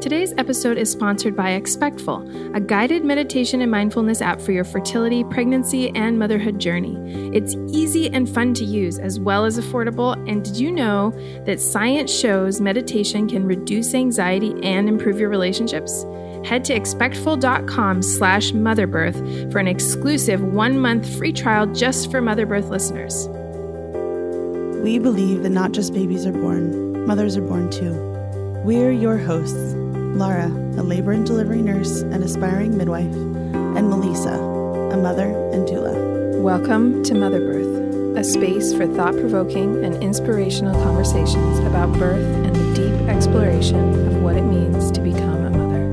Today's episode is sponsored by Expectful, a guided meditation and mindfulness app for your fertility, pregnancy, and motherhood journey. It's easy and fun to use, as well as affordable. And did you know that science shows meditation can reduce anxiety and improve your relationships? Head to expectful.com slash motherbirth for an exclusive one-month free trial just for Motherbirth listeners. We believe that not just babies are born, mothers are born too. We're your hosts. Laura, a labor and delivery nurse and aspiring midwife, and Melissa, a mother and doula. Welcome to Mother Birth, a space for thought provoking and inspirational conversations about birth and the deep exploration of what it means to become a mother.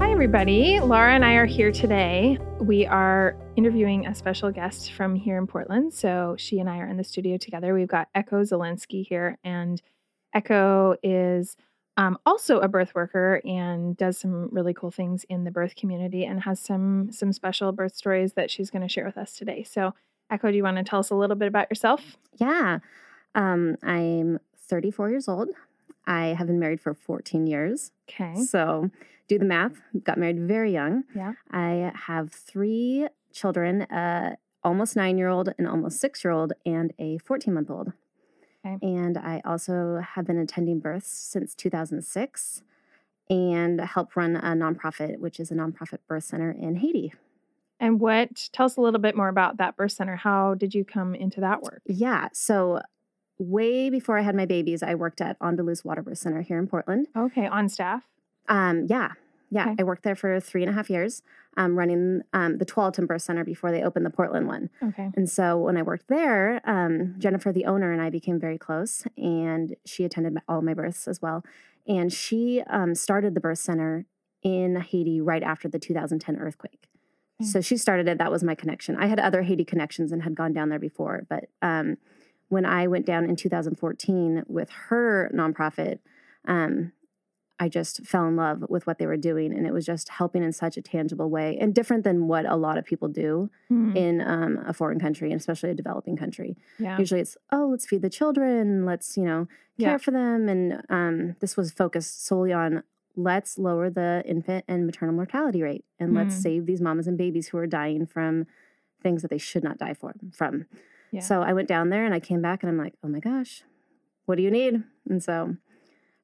Hi, everybody. Laura and I are here today. We are interviewing a special guest from here in Portland. So she and I are in the studio together. We've got Echo Zielinski here, and Echo is um, also a birth worker and does some really cool things in the birth community and has some some special birth stories that she's going to share with us today. So, Echo, do you want to tell us a little bit about yourself? Yeah, um, I'm 34 years old. I have been married for 14 years. Okay. So, do the math. Got married very young. Yeah. I have three children: a almost nine year old, an almost six year old, and a 14 month old. Okay. And I also have been attending births since 2006 and help run a nonprofit, which is a nonprofit birth center in Haiti. And what, tell us a little bit more about that birth center. How did you come into that work? Yeah. So, way before I had my babies, I worked at Andaluz Water Birth Center here in Portland. Okay. On staff? Um, yeah. Yeah. Okay. I worked there for three and a half years, um, running um, the Tualatin Birth Center before they opened the Portland one. Okay. And so when I worked there, um, Jennifer, the owner, and I became very close, and she attended all my births as well. And she um, started the birth center in Haiti right after the 2010 earthquake. Okay. So she started it. That was my connection. I had other Haiti connections and had gone down there before, but um, when I went down in 2014 with her nonprofit, um, I just fell in love with what they were doing, and it was just helping in such a tangible way and different than what a lot of people do Mhm. in um, a foreign country, and especially a developing country. Yeah. Usually, it's oh, let's feed the children, let's you know care Yeah. for them, and um, this was focused solely on let's lower the infant and maternal mortality rate, and let's Mm. save these mamas and babies who are dying from things that they should not die for, from. Yeah. So I went down there and I came back and I'm like, oh my gosh, what do you need? And so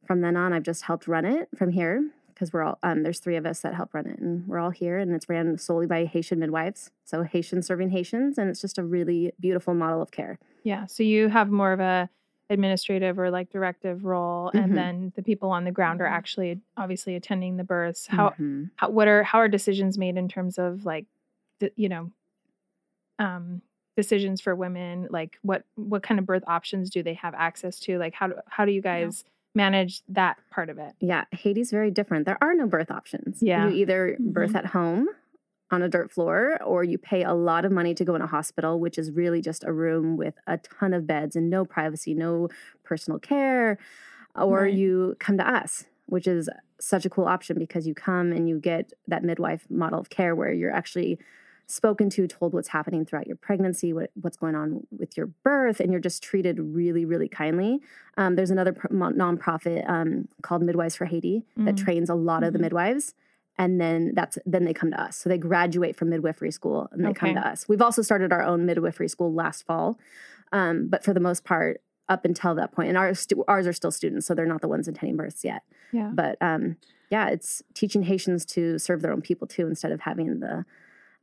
from then on, I've just helped run it from here because we're all um, there's three of us that help run it, and we're all here, and it's ran solely by Haitian midwives. So Haitians serving Haitians, and it's just a really beautiful model of care. Yeah. So you have more of a administrative or like directive role, and Mhm. then the people on the ground are actually obviously attending the births. How, Mhm. how what are how are decisions made in terms of like, you know, um, decisions for women? Like what what kind of birth options do they have access to? Like how do how do you guys manage that part of it? Yeah, Haiti's very different. There are no birth options. Yeah. You either birth Mhm. at home on a dirt floor or you pay a lot of money to go in a hospital, which is really just a room with a ton of beds and no privacy, no personal care, or Right. you come to us, which is such a cool option because you come and you get that midwife model of care where you're actually spoken to, told what's happening throughout your pregnancy, what, what's going on with your birth, and you're just treated really, really kindly. Um, there's another pr- nonprofit um, called Midwives for Haiti that Mm. trains a lot of the Mhm. midwives, and then that's then they come to us. So they graduate from midwifery school and they come to us. We've also started our own midwifery school last fall, um, but for the most part, up until that point, and ours stu- ours are still students, so they're not the ones attending births yet. Yeah. But um, yeah, it's teaching Haitians to serve their own people too, instead of having the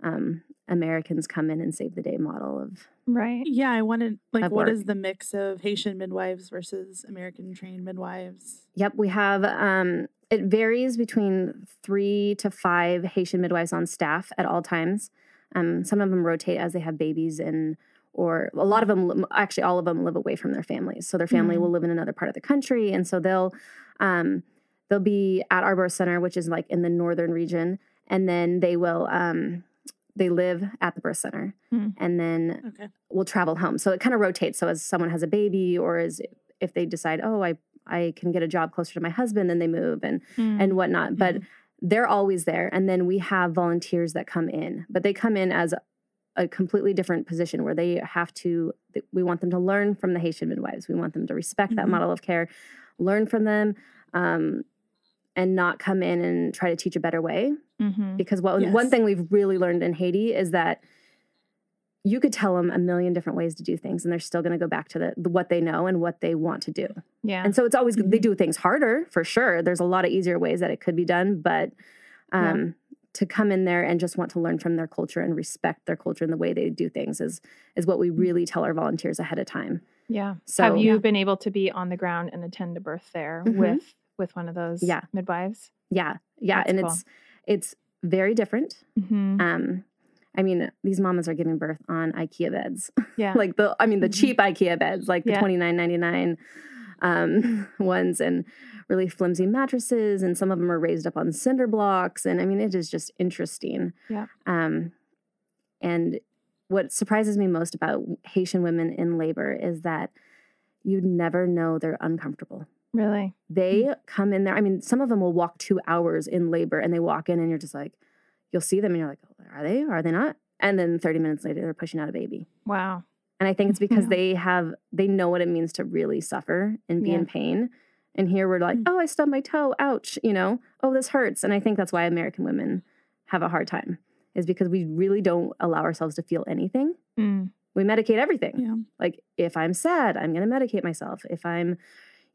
um, Americans come in and save the day model of Right. Yeah, I wanted like Of what work. is the mix of Haitian midwives versus American trained midwives? Yep, we have. Um, it varies between three to five Haitian midwives on staff at all times. Um, some of them rotate as they have babies, and or a lot of them, actually, all of them live away from their families. So their family Mhm. will live in another part of the country, and so they'll um, they'll be at our birth center, which is like in the northern region, and then they will um, they live at the birth center, Hmm. and then Okay. will travel home. So it kind of rotates. So as someone has a baby, or as if they decide, oh, I I can get a job closer to my husband, then they move and Mm. and whatnot. But Mhm. they're always there, and then we have volunteers that come in, but they come in as a completely different position where they have to we want them to learn from the haitian midwives we want them to respect that Mhm. model of care learn from them um, and not come in and try to teach a better way Mm-hmm. because what, Yes. one thing we've really learned in haiti is that you could tell them a million different ways to do things and they're still going to go back to the, the what they know and what they want to do Yeah. and so it's always they Mhm. do things harder for sure. There's a lot of easier ways that it could be done, but Yeah. um, to come in there and just want to learn from their culture and respect their culture and the way they do things is is what we really tell our volunteers ahead of time. yeah. So Have you yeah, been able to be on the ground and attend a birth there Mhm. with with one of those Yeah. midwives? yeah, yeah, That's and cool. it's it's very different. Mm-hmm. Um, I mean, these mamas are giving birth on IKEA beds, Yeah. like the I mean the Mhm. cheap IKEA beds, like the Yeah. twenty nine ninety nine um, ones, and really flimsy mattresses, and some of them are raised up on cinder blocks, and I mean it is just interesting. Yeah. Um, and what surprises me most about Haitian women in labor is that you'd never know they're uncomfortable. Really. They come in there. I mean, some of them will walk two hours in labor and they walk in and you're just like, you'll see them and you're like, are they? Are they not? And then 30 minutes later, they're pushing out a baby. Wow. And I think it's because Yeah. they have, they know what it means to really suffer and be Yeah. in pain. And here we're like, Mm. oh, I stubbed my toe. Ouch. You know, oh, this hurts. And I think that's why American women have a hard time, is because we really don't allow ourselves to feel anything. Mm. We medicate everything. Yeah. Like if I'm sad, I'm going to medicate myself. If I'm,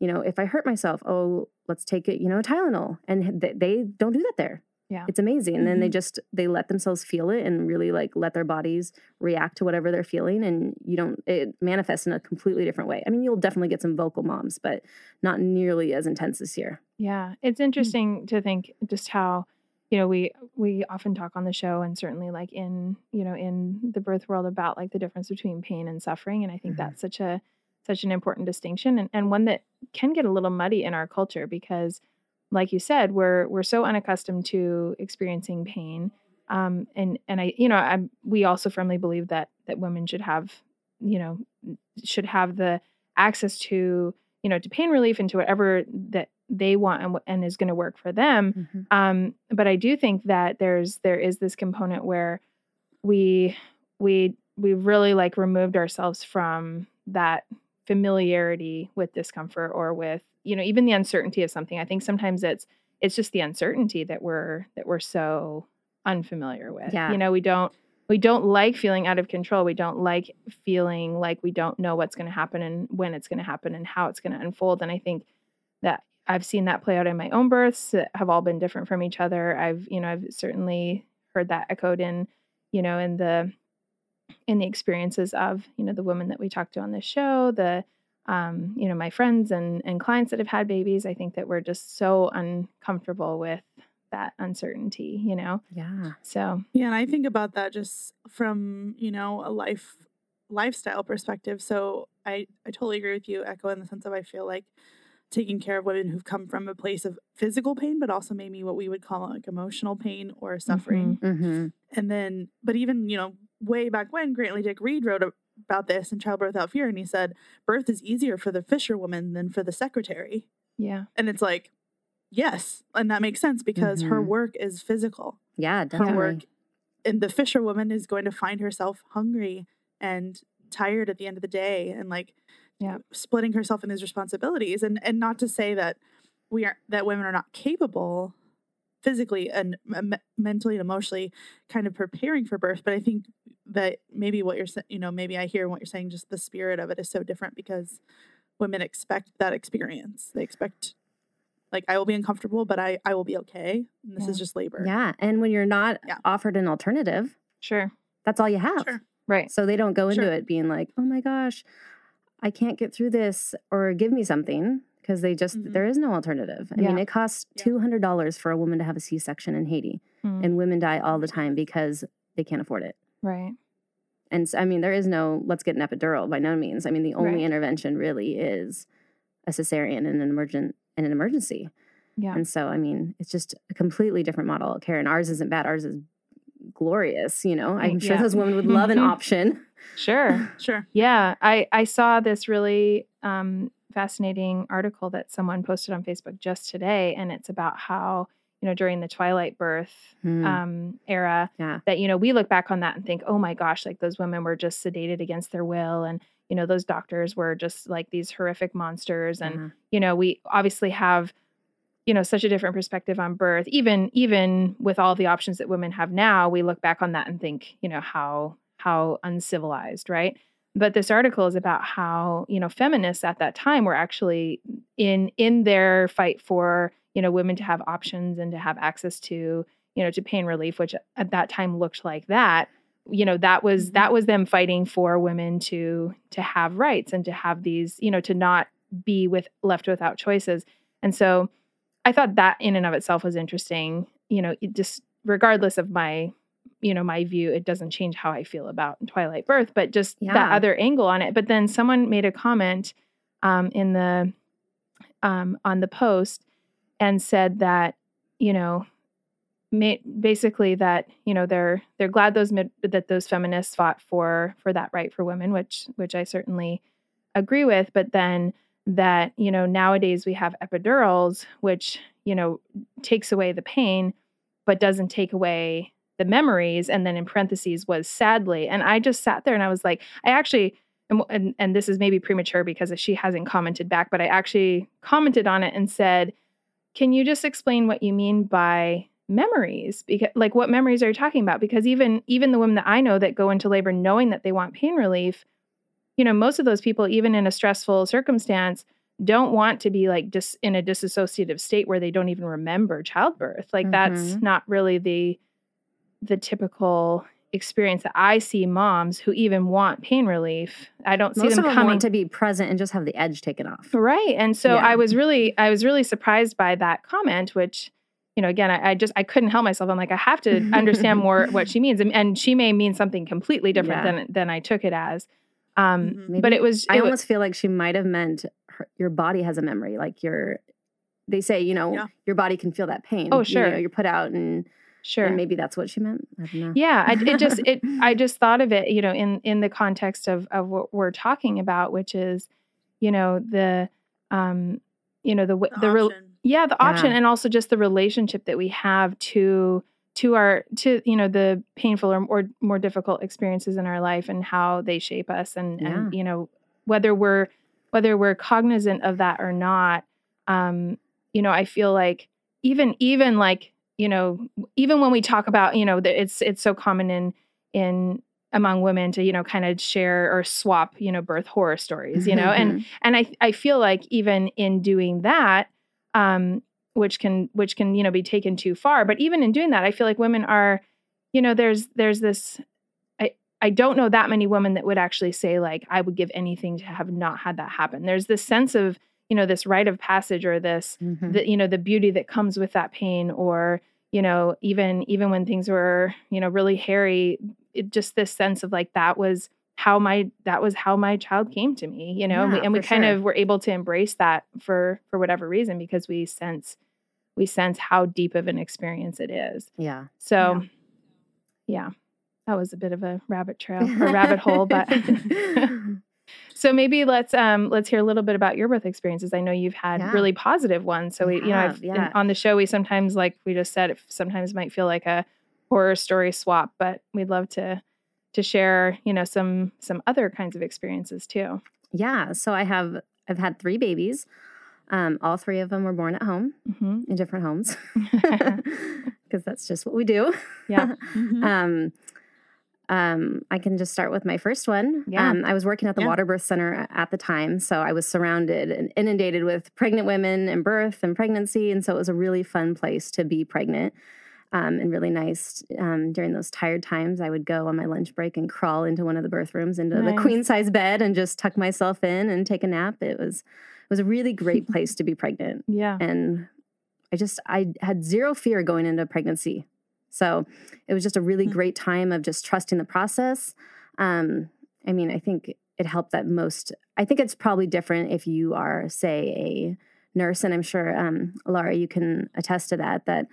you know, if I hurt myself, oh, let's take it, you know, a Tylenol. And th- they don't do that there. Yeah. It's amazing. And then they Mhm. just they let themselves feel it and really like let their bodies react to whatever they're feeling and you don't it manifests in a completely different way. I mean, you'll definitely get some vocal moms, but not nearly as intense this year. Yeah, it's interesting to think just how you know we we often talk on the show and certainly like in you know in the birth world about like the difference between pain and suffering and I think Mhm. that's such a such an important distinction and, and one that can get a little muddy in our culture because like you said we're we're so unaccustomed to experiencing pain um and and I you know I we also firmly believe that that women should have you know should have the access to you know to pain relief and to whatever that they want and, and is going to work for them um but i do think that there's there is this component where we we we really like removed ourselves from that familiarity with discomfort or with you know even the uncertainty of something i think sometimes it's it's just the uncertainty that we're that we're so unfamiliar with Yeah. you know we don't we don't like feeling out of control we don't like feeling like we don't know what's going to happen and when it's going to happen and how it's going to unfold and i think that I've seen that play out in my own births that have all been different from each other. I've, you know, I've certainly heard that echoed in, you know, in the in the experiences of, you know, the women that we talked to on this show, the um, you know, my friends and and clients that have had babies. I think that we're just so uncomfortable with that uncertainty, you know. Yeah. So Yeah, and I think about that just from, you know, a life lifestyle perspective. So I I totally agree with you, Echo, in the sense of I feel like taking care of women who've come from a place of physical pain, but also maybe what we would call like emotional pain or suffering. Mm-hmm. And then, but even, you know, way back when Grantly Dick-Read wrote about this in Childbirth Without Fear, and he said, birth is easier for the fisherwoman than for the secretary. yeah, And it's like, yes. And that makes sense because her Mhm. work is physical Yeah, definitely. her definitely. work and the fisherwoman is going to find herself hungry and tired at the end of the day and like Yeah. splitting herself in these responsibilities and and not to say that we are that women are not capable physically and m- mentally and emotionally kind of preparing for birth but i think that maybe what you're saying you know maybe i hear what you're saying just the spirit of it is so different because women expect that experience they expect like i will be uncomfortable but i i will be okay and this is just labor Yeah. And when you're not Yeah. offered an alternative, sure, that's all you have. Sure. right, So they don't go into Sure. it being like, oh my gosh, I can't get through this or give me something because they just, Mhm. there is no alternative. I mean, it costs $200 for a woman to have a C section in Haiti, Mm, and women die all the time because they can't afford it. right, And I mean, there is no, let's get an epidural by no means. I mean, the only Right. intervention really is a cesarean in an emergent, in an emergency. yeah, And so, I mean, it's just a completely different model of care. And ours isn't bad. Ours is glorious. You know, I'm sure Yeah. those women would love an option. sure. sure Yeah, I I saw this really um, fascinating article that someone posted on Facebook just today, and it's about how you know, during the twilight birth Mm. um, era, yeah. that you know we look back on that and think, oh my gosh, like those women were just sedated against their will, and you know those doctors were just like these horrific monsters, and yeah. you know we obviously have you know such a different perspective on birth even even with all the options that women have now we look back on that and think you know how how uncivilized right but this article is about how you know feminists at that time were actually in in their fight for you know women to have options and to have access to you know to pain relief which at that time looked like that. You know that was mm-hmm. that was them fighting for women to to have rights and to have these you know to not be with left without choices. And so i thought that in and of itself was interesting you know it just regardless of my you know my view it doesn't change how i feel about twilight birth but just that other angle on it. But then someone made a comment um, in the um, on the post and said that you know ma- basically that you know they're they're glad those mid- that those feminists fought for for that right for women which which I certainly agree with. But then that you know nowadays we have epidurals which you know takes away the pain but doesn't take away the memories and then in parentheses was sadly and I just sat there and I was like I actually and, and, and this is maybe premature because she hasn't commented back but I actually commented on it and said can you just explain what you mean by memories? Because like what memories are you talking about? Because even even the women that i know that go into labor knowing that they want pain relief you know most of those people even in a stressful circumstance don't want to be like just in a disassociative state where they don't even remember childbirth. Like that's Mhm. not really the the typical experience that i see moms who even want pain relief i don't see Most them of them coming want to be present and just have the edge taken off. Right. And so Yeah. I was really, I was really surprised by that comment, which, you know, again, I, I just, I couldn't help myself. I'm like, I have to understand more what she means. And, and she may mean something completely different Yeah. than, than I took it as. Um, Mhm. Maybe- but it was, I it wa- almost feel like she might have meant her, your body has a memory. Like your, they say, you know, Yeah. your body can feel that pain. Oh, You sure. know, you're put out and, sure. and maybe that's what she meant. I don't know. yeah. I, it just, it, I just thought of it, you know, in, in the context of, of what we're talking about, which is, you know, the, um, you know, the, w- the, real, option. yeah the Yeah. option and also just the relationship that we have to to our to you know the painful or, or more difficult experiences in our life and how they shape us and and you know whether we're whether we're cognizant of that or not um you know i feel like even even like you know even when we talk about you know that it's it's so common in in among women to you know kind of share or swap you know birth horror stories you know and Mhm. and I I feel like even in doing that, um, which can which can you know be taken too far, but even in doing that, I feel like women are, you know, there's there's this. I I don't know that many women that would actually say like I would give anything to have not had that happen. There's this sense of you know this rite of passage or this Mhm. the you know the beauty that comes with that pain or you know even even when things were you know really hairy it just this sense of like that was how my that was how my child came to me you know and we, and we kind sure. of were able to embrace that for for whatever reason because we sense we sense how deep of an experience it is yeah. so yeah, that was a bit of a rabbit trail or rabbit hole but so maybe let's um let's hear a little bit about your birth experiences i know you've had Yeah. really positive ones so I we you know I've, yeah. on the show we sometimes like we just said it sometimes might feel like a horror story swap but we'd love to to share you know some some other kinds of experiences too yeah. So I have, I've had three babies. Um, all three of them were born at home hmm in different homes because that's just what we do. yeah Mhm. um, um, I can just start with my first one. Yeah. Um, I was working at the Yeah. Water Birth Center at the time, so I was surrounded and inundated with pregnant women and birth and pregnancy, and so it was a really fun place to be pregnant. Um, and really nice um, during those tired times. I would go on my lunch break and crawl into one of the birth rooms, into the queen size bed, and just tuck myself in and take a nap. It was it was a really great place to be pregnant yeah and I just I had zero fear going into pregnancy. So it was just a really Hmm. great time of just trusting the process. Um, I mean, I think it helped that most. I think it's probably different if you are, say, a nurse, and I'm sure um, Laura, you can attest to that. That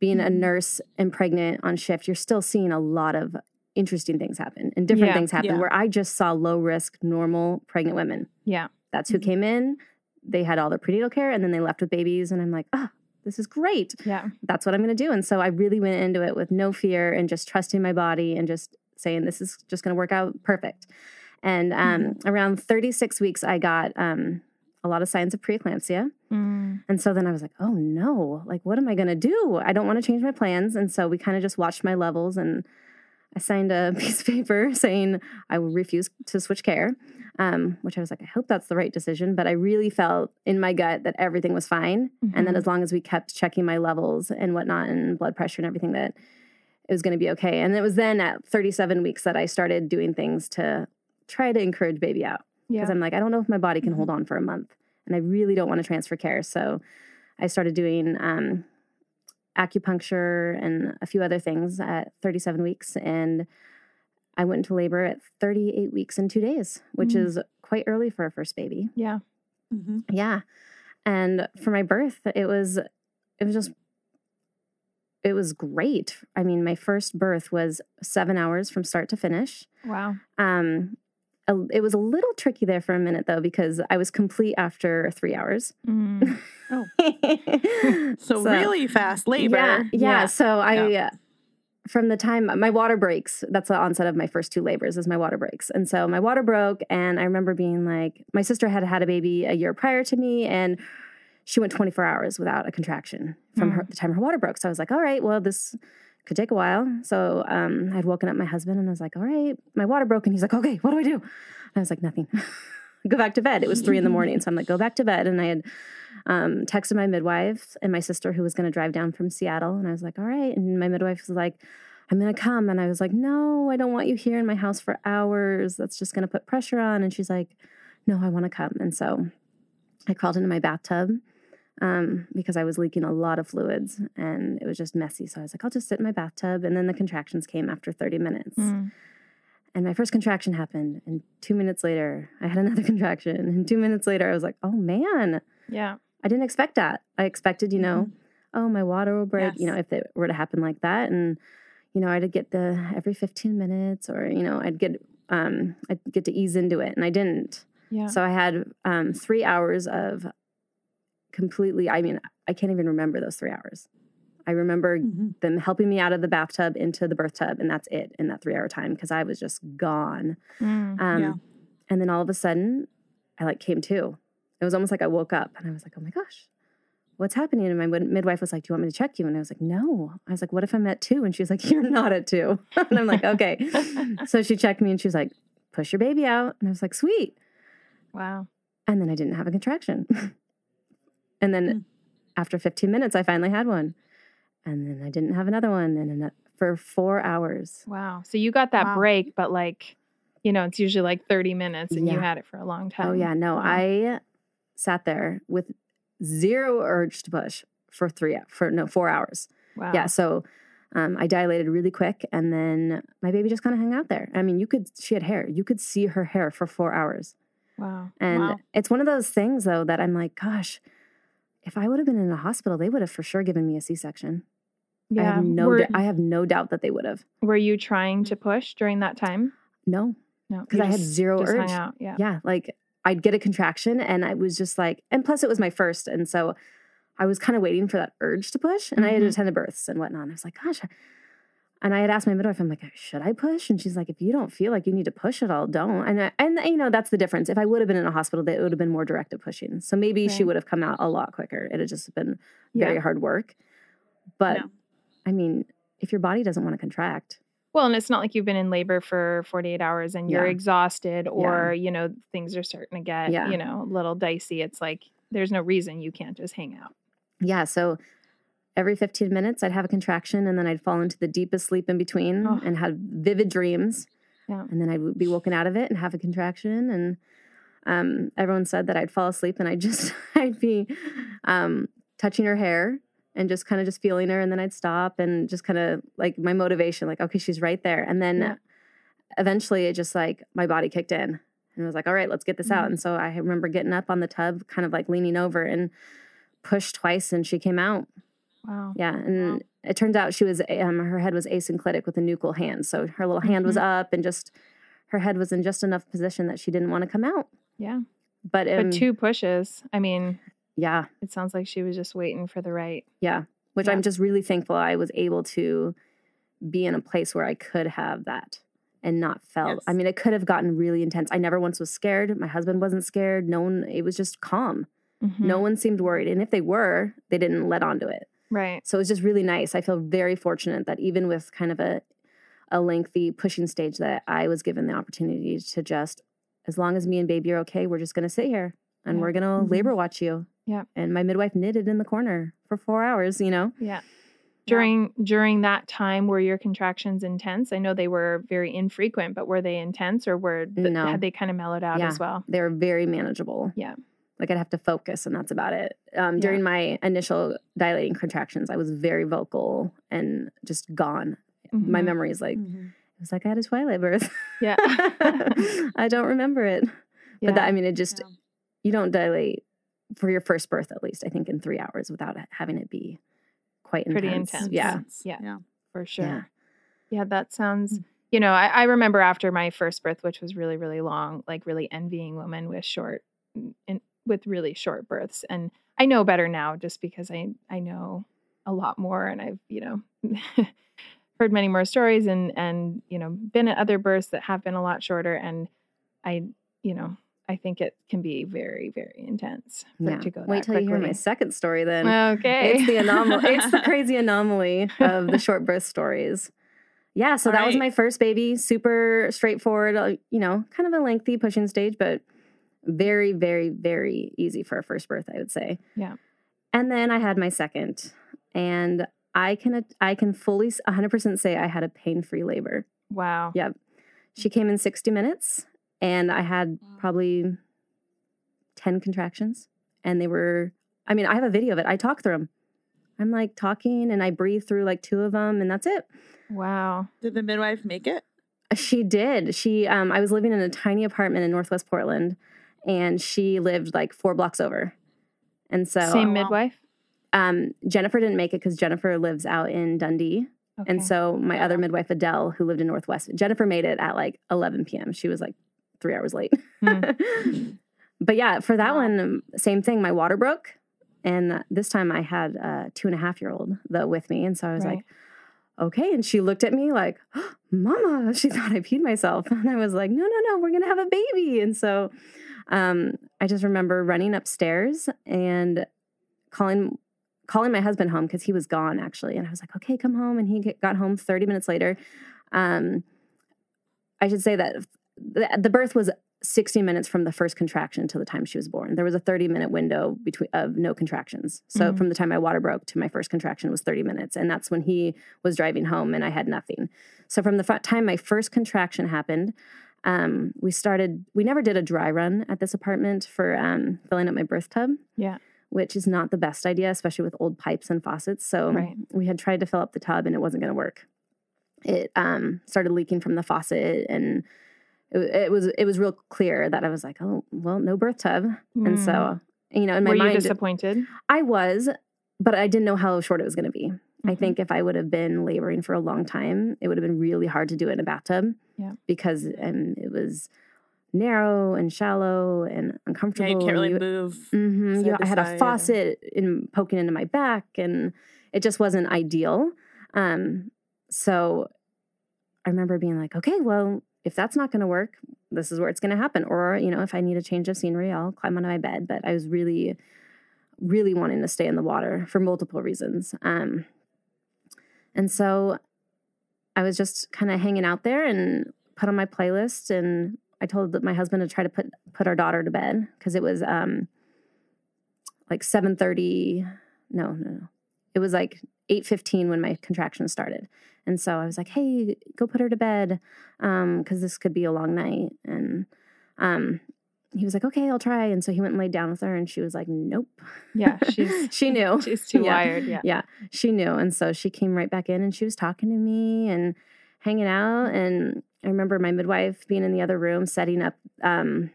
being a Mhm. nurse and pregnant on shift, you're still seeing a lot of interesting things happen and different Yeah, things happen. yeah. Where I just saw low risk, normal pregnant women. yeah That's who Mhm. came in. They had all their prenatal care, and then they left with babies. And I'm like, oh, this is great. Yeah. That's what I'm going to do. And so I really went into it with no fear and just trusting my body and just saying, this is just going to work out perfect. And um, Mm-hmm. around 36 weeks, I got um, a lot of signs of preeclampsia. Mm. And so then I was like, oh no, like, what am I going to do? I don't want to change my plans. And so we kind of just watched my levels and I signed a piece of paper saying I will refuse to switch care, um, which I was like, I hope that's the right decision. But I really felt in my gut that everything was fine. And then Mhm. as long as we kept checking my levels and whatnot and blood pressure and everything, that it was going to be okay. And it was then at 37 weeks that I started doing things to try to encourage baby out yeah. because I'm like, I don't know if my body can Mhm. hold on for a month, and I really don't want to transfer care. So I started doing um, acupuncture and a few other things at 37 weeks, and I went into labor at 38 weeks and two days, which Mm. is quite early for a first baby. yeah. Mm-hmm. Yeah, and for my birth, it was it was just it was great. I mean, my first birth was seven hours from start to finish. Wow. Um, a, it was a little tricky there for a minute though because I was complete after three hours. Mm. So, really fast labor. Yeah, yeah. Yeah. So I, uh, from the time my water breaks, that's the onset of my first two labors is my water breaks, and so my water broke, and I remember being like, my sister had had a baby a year prior to me, and she went 24 hours without a contraction from her, the time her water broke. So I was like, all right, well this could take a while. So um, I'd woken up my husband, and I was like, all right, my water broke, and he's like, okay, what do I do? I was like, nothing. go back to bed. It was three in the morning. So I'm like, go back to bed. And I had um, texted my midwife and my sister who was going to drive down from Seattle. And I was like, all right. And my midwife was like, I'm going to come. And I was like, no, I don't want you here in my house for hours. That's just going to put pressure on. And she's like, no, I want to come. And so I crawled into my bathtub um, because I was leaking a lot of fluids and it was just messy. So I was like, I'll just sit in my bathtub. And then the contractions came after 30 minutes. Mm. And my first contraction happened. And two minutes later, I had another contraction. And two minutes later, I was like, oh man, Yeah. I didn't expect that. I expected, you know, oh, my water will break, you know, if it were to happen like that. And, you know, I'd get the every 15 minutes or, you know, I'd get, um, I'd get to ease into it. And I didn't. Yeah. So I had um, three hours of completely, I mean, I can't even remember those three hours. I remember Mhm. them helping me out of the bathtub into the birth tub, and that's it in that three hour time because I was just gone. Mm. Um, Yeah. And then all of a sudden, I like came to. It was almost like I woke up and I was like, oh my gosh, what's happening? And my midwife was like, do you want me to check you? And I was like, no. I was like, what if I'm at two? And she was like, you're not at two. and I'm like, okay. so she checked me and she was like, push your baby out. And I was like, sweet. Wow. And then I didn't have a contraction. And then Hmm. after 15 minutes, I finally had one. And then I didn't have another one. And then for four hours. Wow. So you got that Wow. break, but like, you know, it's usually like 30 minutes and you had it for a long time. Oh, yeah. No, Wow. I sat there with zero urge to push for three, for no, four hours. Wow. Yeah. So um, I dilated really quick. And then my baby just kind of hung out there. I mean, you could, she had hair. You could see her hair for four hours. Wow. And Wow. it's one of those things, though, that I'm like, gosh, if I would have been in a hospital, they would have for sure given me a C section. I Yeah. have no, were, dou- I have no doubt that they would have. were you trying to push during that time? No, No. because I had zero just urge. out. Yeah. Yeah, like I'd get a contraction, and I was just like, and plus it was my first, and so I was kind of waiting for that urge to push. And I had Mhm. attended births and whatnot. And I was like, gosh. And I had asked my midwife, I'm like, should I push? And she's like, if you don't feel like you need to push at all, don't. And I, and you know that's the difference. If I would have been in a hospital, it would have been more directed pushing. So maybe she would have come out a lot quicker. It had just been very Yeah. hard work. But No. I mean, if your body doesn't want to contract, Well, and it's not like you've been in labor for 48 hours and you're Yeah. exhausted or, you know, things are starting to get, Yeah. you know, a little dicey. It's like there's no reason you can't just hang out. Yeah. So every 15 minutes, I'd have a contraction and then I'd fall into the deepest sleep in between Oh. and have vivid dreams. Yeah. And then I'd be woken out of it and have a contraction. And um, everyone said that I'd fall asleep and I'd just, I'd be um, touching her hair and just kind of just feeling her. And then I'd stop and just kind of like my motivation, like, okay, she's right there. And then Yeah. eventually it just like my body kicked in and was like, all right, let's get this out. Mhm. And so I remember getting up on the tub, kind of like leaning over and pushed twice and she came out. Wow. Yeah, and it turns out she was um, her head was asynclitic with a nuchal hand, so her little hand was up and just her head was in just enough position that she didn't want to come out. Yeah. But, um, But two pushes. I mean, Yeah. It sounds like she was just waiting for the right. Yeah. Which Yeah. I'm just really thankful I was able to be in a place where I could have that and not felt. I mean, it could have gotten really intense. I never once was scared. My husband wasn't scared. No one, it was just calm. Mhm. No one seemed worried. And if they were, they didn't let on to it. Right. So it was just really nice. I feel very fortunate that even with kind of a a lengthy pushing stage that I was given the opportunity to just as long as me and baby are okay, we're just gonna sit here and Yeah. we're gonna Mhm. labor watch you. Yeah. And my midwife knitted in the corner for four hours, you know? Yeah. During during that time, were your contractions intense? I know they were very infrequent, but were they intense or were the, No. had they kind of mellowed out Yeah. as well? They were very manageable. Yeah. Like I'd have to focus and that's about it. Um, Yeah. during my initial dilating contractions, I was very vocal and just gone. My Mhm. memory is like, Mhm. it was like I had a twilight birth. Yeah. I don't remember it. yeah. But that, I mean, it just, Yeah. you don't dilate for your first birth, at least, I think, in three hours without having it be quite intense. Pretty intense. intense. Yeah. Yeah. Yeah. for sure. Yeah. Yeah, that sounds. Mm. You know, I, I remember after my first birth, which was really, really long, like really envying women with short, and with really short births. And I know better now, just because I I know a lot more, and I've you know heard many more stories, and and you know been at other births that have been a lot shorter, and I you know I think it can be very, very intense for Yeah. to go. Wait that till you hear my second story then. Okay, It's the anomaly. it's the crazy anomaly of the short birth stories. Yeah, so All that was my first baby. Super straightforward, uh, you know, kind of a lengthy pushing stage, but very, very, very easy for a first birth, I would say. Yeah. And then I had my second, and I can I can fully 100% say I had a pain free labor. Wow. Yeah. She came in 60 minutes, and I had probably 10 contractions, and they were. I mean, I have a video of it. I talk through them. I'm like talking, and I breathe through like two of them, and that's it. Wow. Did the midwife make it? She did. She um I was living in a tiny apartment in Northwest Portland and she lived like 4 blocks over. And so Same Oh, midwife. um Jennifer didn't make it cuz Jennifer lives out in Dundee. Okay. And so my other midwife Adele who lived in Northwest. Jennifer made it at like 11 p.m. She was like 3 hours late. but yeah, for that Wow. one same thing my water broke and this time I had a two and a half year old though with me and so I was Right. like okay. And she looked at me like, Mama, she thought I peed myself. And I was like, No, no, no, we're going to have a baby. And so um, I just remember running upstairs and calling. Calling my husband home because he was gone actually, and I was like, "Okay, come home." And he got home thirty minutes later. Um, I should say that the, the birth was sixty minutes from the first contraction to the time she was born. There was a thirty minute window between of no contractions. So Mhm. from the time my water broke to my first contraction was thirty minutes, and that's when he was driving home and I had nothing. So from the time my first contraction happened, um, we started. We never did a dry run at this apartment for um, filling up my birth tub. Yeah. Which is not the best idea, especially with old pipes and faucets. So Right. we had tried to fill up the tub and it wasn't going to work. It um, started leaking from the faucet, and it, it was it was real clear that I was like, oh well, no birth tub. And Mm. so you know, in my were you mind, disappointed? I was, but I didn't know how short it was going to be. I Mhm. think if I would have been laboring for a long time, it would have been really hard to do it in a bathtub. Yeah. Because um, it was narrow and shallow and Yeah, uncomfortable. you can't really you- move. Mhm, you- I had a faucet in poking into my back, and it just wasn't ideal. Um, so I remember being like, okay, well, if that's not going to work, this is where it's going to happen. Or you know, if I need a change of scenery, I'll climb onto my bed. But I was really, really wanting to stay in the water for multiple reasons. Um, and so I was just kind of hanging out there and put on my playlist and I told my husband to try to put put our daughter to bed because it was um like 7:30 no no no it was like 8:15 when my contractions started. And so I was like hey go put her to bed um cuz this could be a long night. And um he was like okay I'll try and so he went and laid down with her and she was like nope Yeah, she's she knew she's too Yeah. wired. Yeah. yeah, she knew. And so she came right back in and she was talking to me and hanging out. And I remember my midwife being in the other room setting up um,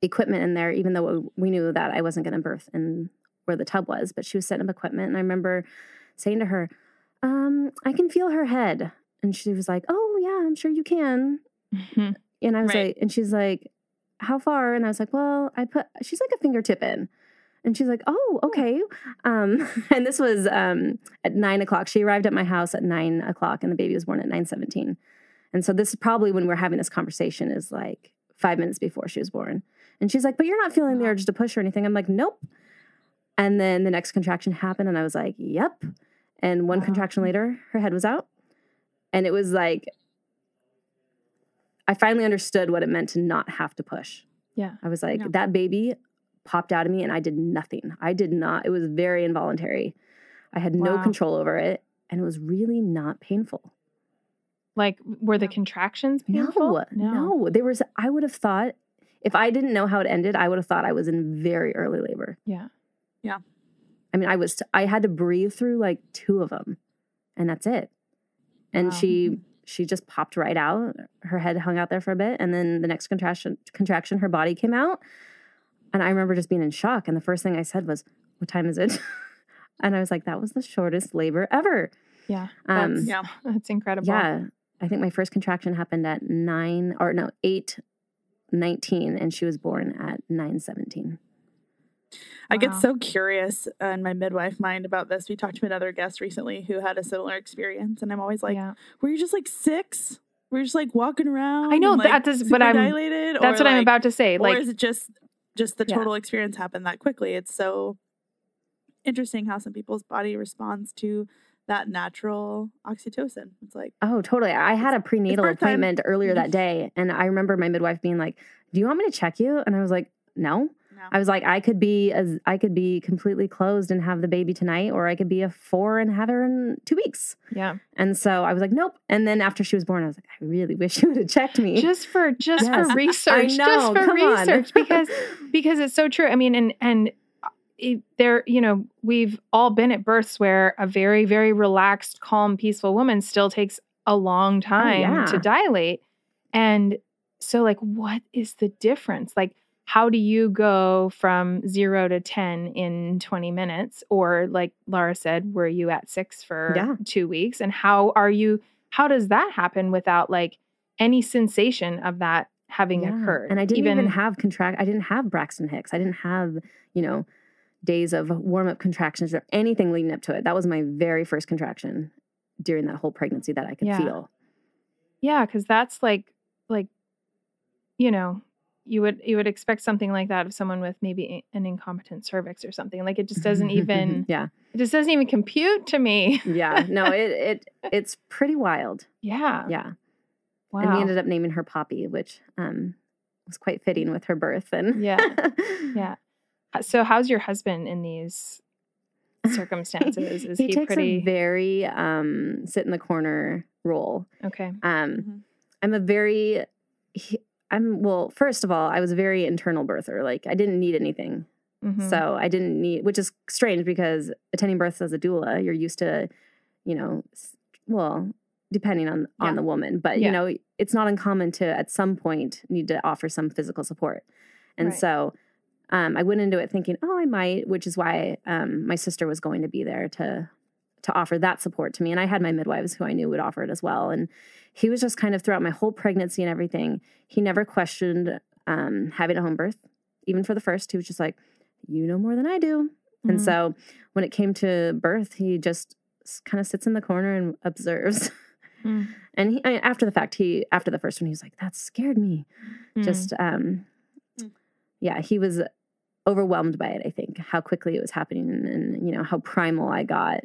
equipment in there, even though we knew that I wasn't going to birth in where the tub was, but she was setting up equipment. And I remember saying to her, um, I can feel her head. And she was like, Oh, yeah, I'm sure you can. Mhm. And I was Right. like, and she's like, how far? And I was like, well, I put, she's like a fingertip in. And she's like, "Oh, okay." Um, and this was um, at nine o'clock. She arrived at my house at nine o'clock, and the baby was born at nine seventeen. And so this is probably when we're having this conversation is like five minutes before she was born. And she's like, "But you're not feeling the urge to push or anything." I'm like, "Nope." And then the next contraction happened, and I was like, "Yep." And one Wow. contraction later, her head was out, and it was like I finally understood what it meant to not have to push. Yeah. I was like, Yeah. that baby popped out of me and I did nothing. I did not, it was very involuntary. I had no control over it and it was really not painful. Like, were the contractions painful? No, no. There was, I would have thought, if I didn't know how it ended, I would have thought I was in very early labor. Yeah. Yeah. I mean, I was, I had to breathe through like two of them and that's it. And Wow. she, mm-hmm. She just popped right out. Her head hung out there for a bit. And then the next contraction, contraction, her body came out. And I remember just being in shock. And the first thing I said was, What time is it? and I was like, That was the shortest labor ever. Yeah. Um, That's, Yeah. that's incredible. Yeah. I think my first contraction happened at nine or no, eight nineteen, and she was born at nine seventeen. I get so curious in my midwife mind about this. We talked to another guest recently who had a similar experience, and I'm always like, yeah. "Were you just like six? Were you just like walking around? I know, and, like, that is what I'm- dilated, That's or, what I'm about to say. Or Like, is it just just the Yeah. total experience happened that quickly? It's so interesting how some people's body responds to that natural oxytocin. It's like, Oh, totally. I had a prenatal birth time. appointment earlier mm-hmm. that day, and I remember my midwife being like, "Do you want me to check you?" And I was like, "No." I was like, "I could be as I could be completely closed and have the baby tonight, or I could be a four and have her in two weeks." yeah. And so I was like, "Nope." And then after she was born, I was like, "I really wish you would have checked me." Just for just Yes. for research. I know. just for research because because it's so true. I mean, and and uh, it, there, you know, we've all been at births where a very very relaxed, calm, peaceful woman still takes a long oh, time yeah. to dilate, and so like, what is the difference? Like, how do you go from zero to ten in twenty minutes, or like Laura said, were you at six for Yeah. two weeks, and how are you? How does that happen without like any sensation of that having Yeah. occurred? And I didn't even, have contract. I didn't have Braxton Hicks. I didn't have you know days of warm up contractions or anything leading up to it. That was my very first contraction during that whole pregnancy that I could Yeah. feel. Yeah, because that's like like you know, you would you would expect something like that of someone with maybe an incompetent cervix or something. Like it just doesn't even yeah. it just doesn't even compute to me. Yeah. No, it it it's pretty wild. Yeah. Yeah. Wow. And we ended up naming her Poppy, which um was quite fitting with her birth and Yeah. yeah. So how's your husband in these circumstances? Is he, he, takes pretty a very um sit in the corner role. okay? Um Mhm. I'm a very he, I'm well, first of all, I was a very internal birther. Like I didn't need anything. Mhm. So I didn't need, which is strange because attending births as a doula, you're used to, you know, well, depending on on the woman, but Yeah. you know, it's not uncommon to at some point need to offer some physical support, and Right. so. Um, I went into it thinking, oh, I might, which is why um, my sister was going to be there to to offer that support to me, and I had my midwives who I knew would offer it as well. And he was just kind of throughout my whole pregnancy and everything. He never questioned um, having a home birth, even for the first. He was just like, you know more than I do. And Mhm. so when it came to birth, he just kind of sits in the corner and observes. Mm. And he, I, after the fact, he after the first one, he was like, "That scared me." Mm. Just, um, Mm. yeah, he was overwhelmed by it. I think how quickly it was happening, and, and you know how primal I got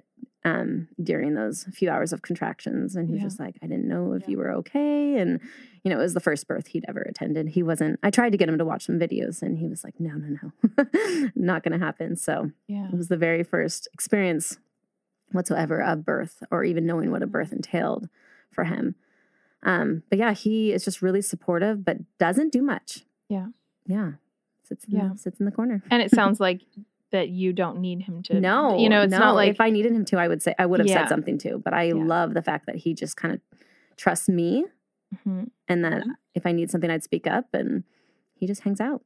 um, during those few hours of contractions. And he was Yeah. just like, "I didn't know if Yeah. you were okay." And you know, it was the first birth he'd ever attended. He wasn't. I tried to get him to watch some videos, and he was like, "No, no, no, not going to happen." So yeah. it was the very first experience whatsoever of birth or even knowing what a birth entailed for him. Um, but yeah, he is just really supportive, but doesn't do much. Yeah. Yeah. Sits in, Yeah. Sits in the corner. And it sounds like that you don't need him to. no, you know, it's no. not like if I needed him to, I would say I would have Yeah. said something too. But I Yeah. love the fact that he just kind of trusts me Mhm. and that if I need something, I'd speak up and he just hangs out.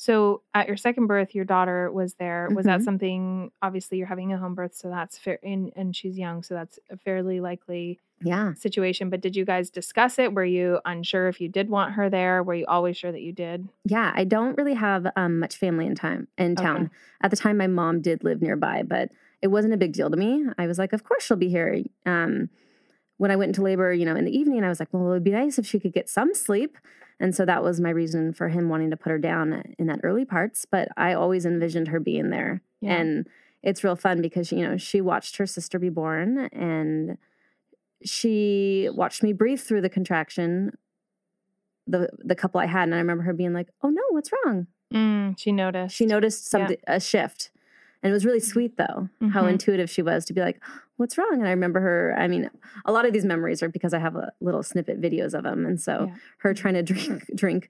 So at your second birth, your daughter was there. Was that Mhm. something? Obviously, you're having a home birth, so that's fair, and and she's young, so that's a fairly likely Yeah. situation. But did you guys discuss it? Were you unsure if you did want her there? Were you always sure that you did? Yeah. I don't really have um, much family in time in Okay. town. At the time, my mom did live nearby, but it wasn't a big deal to me. I was like, of course she'll be here. Um, when I went into labor, you know, in the evening, I was like, well, it would be nice if she could get some sleep. And so that was my reason for him wanting to put her down in that early parts. But I always envisioned her being there. Yeah. And it's real fun because, you know, she watched her sister be born and she watched me breathe through the contraction, the the couple I had. And I remember her being like, oh no, what's wrong? Mm, she noticed. She noticed Yeah. something, a shift. And it was really sweet though, how Mhm. intuitive she was to be like, what's wrong? And I remember her, I mean, a lot of these memories are because I have a little snippet videos of them. And so Yeah. her trying to drink, drink,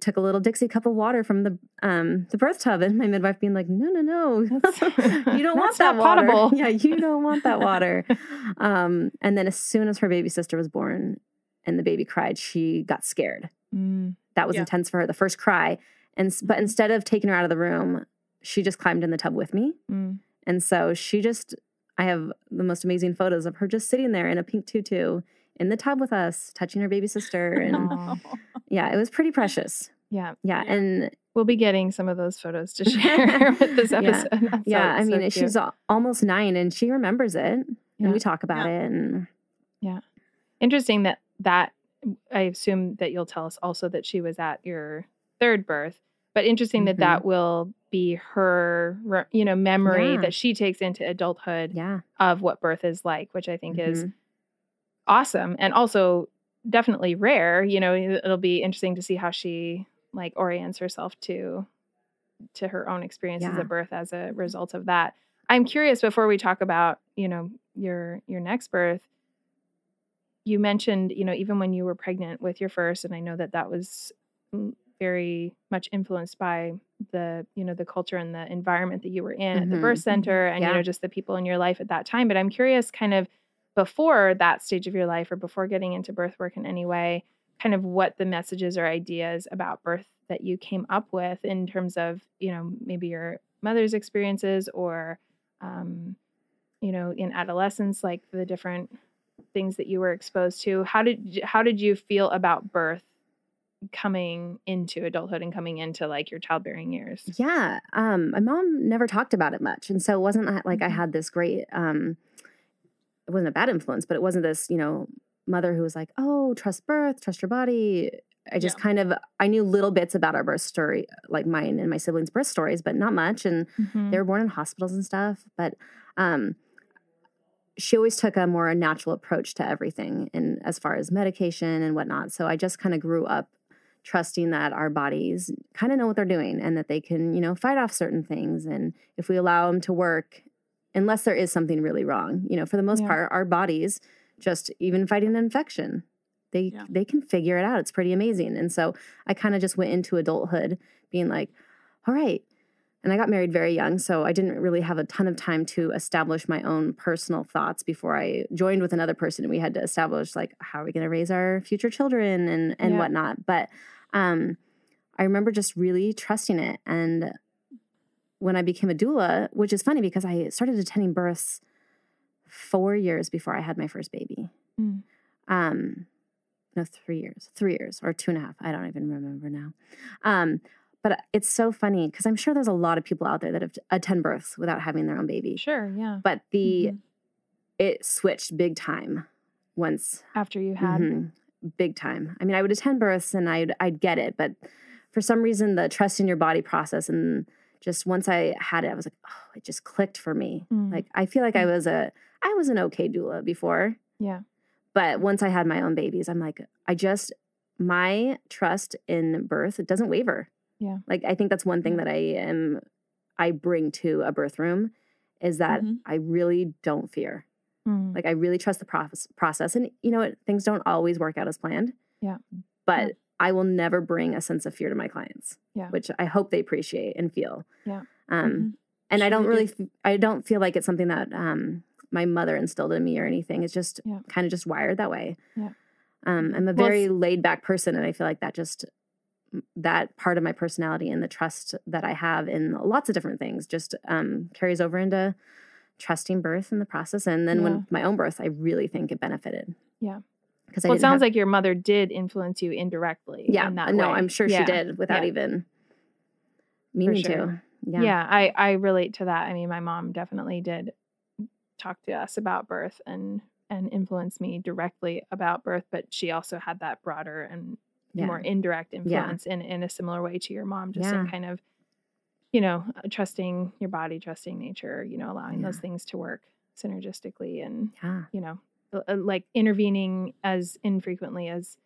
took a little Dixie cup of water from the um the birth tub. And my midwife being like, no, no, no, you don't want that water. potable. Yeah, you don't want that water. um, and then as soon as her baby sister was born and the baby cried, she got scared Mm, that was Yeah. intense for her the first cry and but Mhm. instead of taking her out of the room she just climbed in the tub with me mm. and so she just i have the most amazing photos of her just sitting there in a pink tutu in the tub with us touching her baby sister and yeah it was pretty precious Yeah. yeah, Yeah. and We'll be getting some of those photos to share with this Yeah. episode. That's yeah so- i so mean she's almost nine and she remembers it Yeah. and we talk about Yeah. it and yeah. interesting that that I assume that you'll tell us also that she was at your third birth, but interesting that Mhm. that will be her, you know, memory Yeah. that she takes into adulthood yeah of what birth is like, which I think is Mhm. awesome and also definitely rare. You know, it'll be interesting to see how she like orients herself to to her own experiences Yeah. at birth as a result of that. I'm curious before we talk about, you know, your your next birth. You mentioned, you know, even when you were pregnant with your first and I know that that was mm, very much influenced by the, you know, the culture and the environment that you were in at the Mhm. birth center and you know just the people in your life at that time, but I'm curious kind of before that stage of your life or before getting into birth work in any way, kind of what the messages or ideas about birth that you came up with in terms of, you know, maybe your mother's experiences or, um, you know, in adolescence, like the different things that you were exposed to. How did how did you feel about birth coming into adulthood and coming into like your childbearing years? Yeah, um, my mom never talked about it much, and so it wasn't like I Mhm. had this great. Um, it wasn't a bad influence, but it wasn't this, you know, mother who was like, "Oh, trust birth, trust your body." I just Yeah. kind of I knew little bits about our birth story, like mine and my siblings' birth stories, but not much. And Mhm. they were born in hospitals and stuff. But um, she always took a more natural approach to everything, and as far as medication and whatnot. So I just kind of grew up trusting that our bodies kind of know what they're doing and that they can, you know, fight off certain things. And if we allow them to work, unless there is something really wrong, you know, for the most Yeah. part, our bodies just even fighting an infection, they Yeah. they can figure it out. It's pretty amazing. And so I kind of just went into adulthood being like, all right. And I got married very young, so I didn't really have a ton of time to establish my own personal thoughts before I joined with another person. And we had to establish like how are we going to raise our future children and and Yeah. whatnot. But um, I remember just really trusting it. And when I became a doula, which is funny because I started attending births four years before I had my first baby. Mm. Um, no, three years, three years or two and a half. I don't even remember now. Um, but it's so funny because I'm sure there's a lot of people out there that have attend births without having their own baby. Sure, yeah. But the Mhm. it switched big time once After you had Mhm. big time. I mean, I would attend births and I'd I'd get it, but for some reason, the trust in your body process and just once I had it, I was like, oh, it just clicked for me. Mm. Like I feel like I Mm. was a I was an okay doula before, yeah. but once I had my own babies, I'm like, I just my trust in birth it doesn't waver. Yeah. Like I think that's one thing that I am I bring to a birth room is that Mhm. I really don't fear. Mm. Like I really trust the process process and you know what things don't always work out as planned. Yeah. But Yeah. I will never bring a sense of fear to my clients. Yeah. Which I hope they appreciate and feel. Yeah. Um Mhm. and I don't really f- I don't feel like it's something that um my mother instilled in me or anything. It's just Yeah. kind of just wired that way. Yeah. Um I'm a very it's- laid back person and I feel like that just that part of my personality and the trust that I have in lots of different things just um carries over into trusting birth in the process. And then Yeah. when my own birth, I really think it benefited. Yeah. Because Well, it sounds have, like your mother did influence you indirectly. yeah, in that no, way. I'm sure Yeah. she did without Yeah. even meaning sure. to. Yeah. Yeah. I I relate to that. I mean, my mom definitely did talk to us about birth and and influence me directly about birth, but she also had that broader and Yeah. more indirect influence in in a similar way to your mom, just in kind of you know uh, trusting your body, trusting nature, you know, allowing those things to work synergistically and Yeah. you know uh, uh, like intervening as infrequently as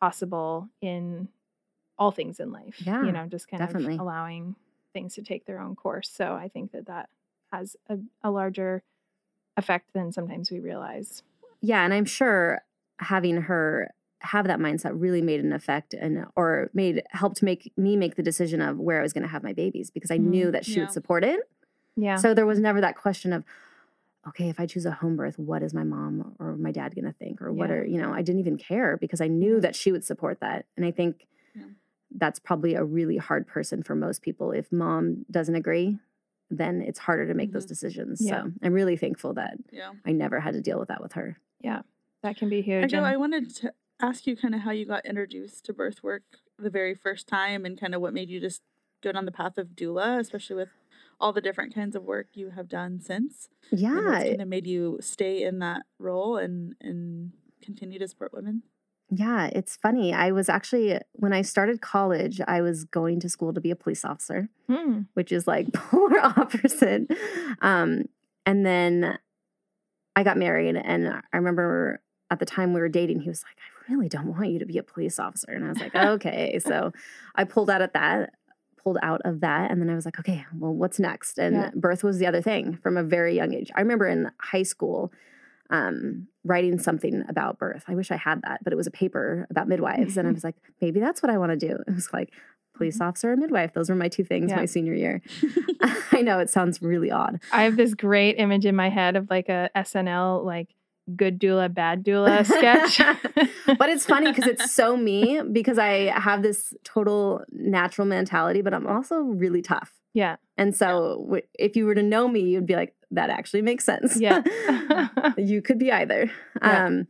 possible in all things in life Yeah, you know just kind definitely. of allowing things to take their own course so i think that that has a, a larger effect than sometimes we realize Yeah, and I'm sure having her have that mindset really made an effect and or made helped make me make the decision of where I was going to have my babies because I Mhm. knew that she Yeah. would support it. yeah So there was never that question of okay, if I choose a home birth, what is my mom or my dad going to think or what are, you know, I didn't even care because I knew that she would support that. And I think Yeah. that's probably a really hard person for most people if mom doesn't agree, then it's harder to make those Mhm. decisions. Yeah. So I'm really thankful that Yeah. I never had to deal with that with her. Yeah, that can be huge Echo, I wanted to ask you kind of how you got introduced to birth work the very first time and kind of what made you just go down the path of doula, especially with all the different kinds of work you have done since. And Yeah, what's kind of made you stay in that role and and continue to support women? Yeah, it's funny. I was actually, when I started college, I was going to school to be a police officer, Hmm. which is like polar opposite. Um, and then I got married, and I remember at the time we were dating, he was like, I really don't want you to be a police officer. And I was like, okay. so I pulled out of that, pulled out of that. And then I was like, okay, well, what's next? And Yeah. birth was the other thing from a very young age. I remember in high school, um, writing something about birth. I wish I had that, but it was a paper about midwives. and I was like, maybe that's what I want to do. It was like police officer or midwife. Those were my two things Yeah. my senior year. I know it sounds really odd. i have this great image in my head of like a snl like good doula bad doula sketch but it's funny because it's so me because I have this total natural mentality, but I'm also really tough. yeah And so w- if you were to know me, you'd be like, that actually makes sense. Yeah. you could be either. Yeah. Um,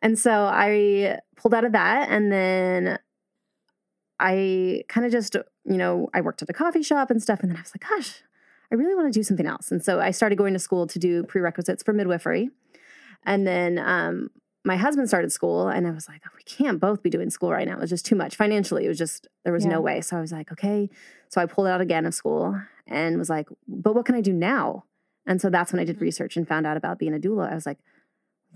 and so I pulled out of that and then I kind of just, you know, I worked at a coffee shop and stuff. And then I was like, gosh, I really want to do something else. And so I started going to school to do prerequisites for midwifery. And then um, my husband started school, and I was like, oh, we can't both be doing school right now. It was just too much financially. It was just, there was Yeah. no way. So I was like, okay. So I pulled out again of school and was like, but what can I do now? And so that's when I did Mhm. research and found out about being a doula. I was like,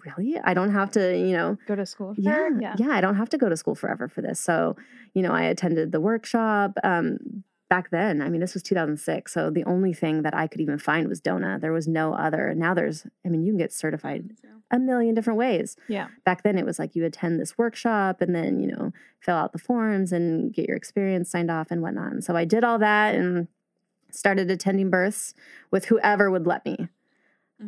really? I don't have to, you know, go to school yeah, it? yeah, I don't have to go to school forever for this. So, you know, I attended the workshop. Um, back then, I mean, this was 2006. So the only thing that I could even find was DONA. There was no other. Now there's, I mean, you can get certified a million different ways. yeah Back then, it was like you attend this workshop and then, you know, fill out the forms and get your experience signed off and whatnot. And so I did all that and started attending births with whoever would let me.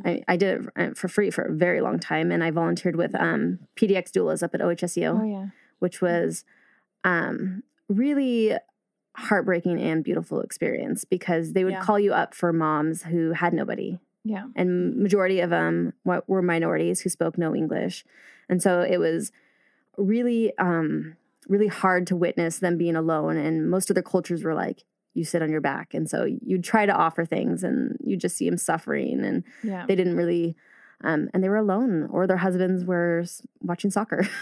I, I did it for- for free for a very long time, and I volunteered with um, PDX doulas up at OHSU oh yeah which was um, really heartbreaking and beautiful experience because they would Yeah. call you up for moms who had nobody. Yeah. And majority of them were minorities who spoke no english. And so it was really um really hard to witness them being alone. And most of their cultures were like you sit on your back. And so you'd try to offer things and you just see them suffering. And yeah. they didn't really um, and they were alone or their husbands were watching soccer.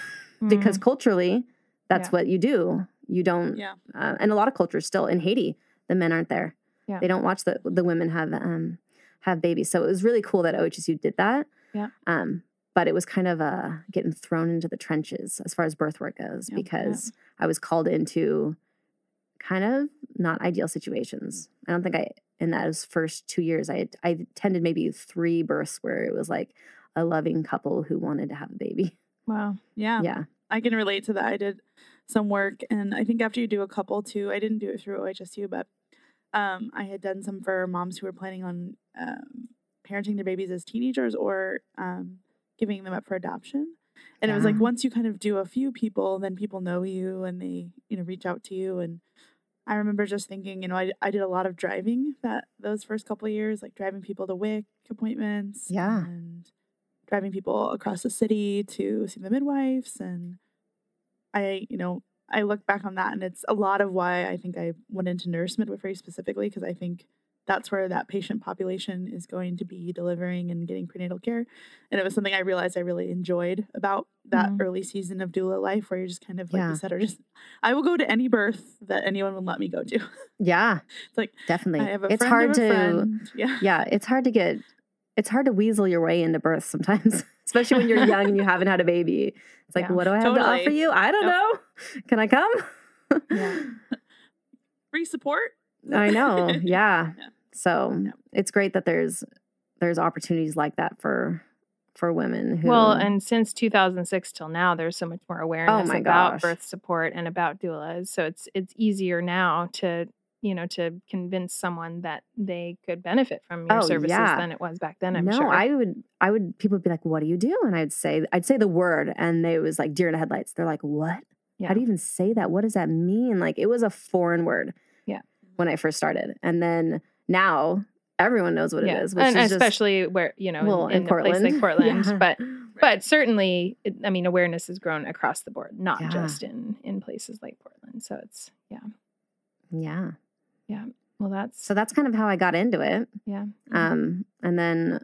Because Mhm. culturally that's Yeah. what you do you don't Yeah. uh, and a lot of cultures still in haiti the men aren't there Yeah. they don't watch the the women have um have babies so it was really cool that ohsu did that Yeah. um but it was kind of uh getting thrown into the trenches as far as birth work goes Yeah. because i was called into kind of not ideal situations i don't think i in those first two years i i attended maybe three births where it was like a loving couple who wanted to have a baby wow Yeah. yeah I can relate to that. I did some work, and I think after you do a couple too, I didn't do it through OHSU, but um, I had done some for moms who were planning on um, parenting their babies as teenagers or um, giving them up for adoption. And it was like once you kind of do a few people, then people know you and they you know reach out to you and I remember just thinking, you know, I, I did a lot of driving that those first couple of years, like driving people to WIC appointments. Yeah. And driving people across the city to see the midwives. And I, you know, I look back on that and it's a lot of why I think I went into nurse midwifery specifically, because I think that's where that patient population is going to be delivering and getting prenatal care. And it was something I realized I really enjoyed about that Mhm. early season of doula life where you're just kind of, like Yeah. you said, are just, I will go to any birth that anyone will let me go to. Yeah. It's like, Definitely. I have a it's hard to friend. Yeah. yeah, it's hard to get it's hard to weasel your way into birth sometimes, especially when you're young and you haven't had a baby. It's like, Yeah, what do I have to offer you? I don't know. Can I come? Yeah. Free support. I know. Yeah. Yeah. So Yeah. it's great that there's there's opportunities like that for for women who Well, and since 2006 till now, there's so much more oh awareness Oh about gosh. birth support and about doulas. So it's it's easier now to you know to convince someone that they could benefit from your Oh, services yeah. than it was back then. I'm no, sure. I would I would people would be like, What do you do? And I'd say I'd say the word and they was like deer in the headlights. They're like, What? yeah. How do you even say that? What does that mean? Like it was a foreign word. Yeah. When I first started. And then now everyone knows what yeah. it is. Which and is just- especially where you know well, in, in in, a place like Portland. Portland, Yeah. but but certainly, it, I mean, awareness has grown across the board, not just in in places like Portland. So it's yeah. Yeah. Well, that's So that's kind of how I got into it. yeah. Um, and then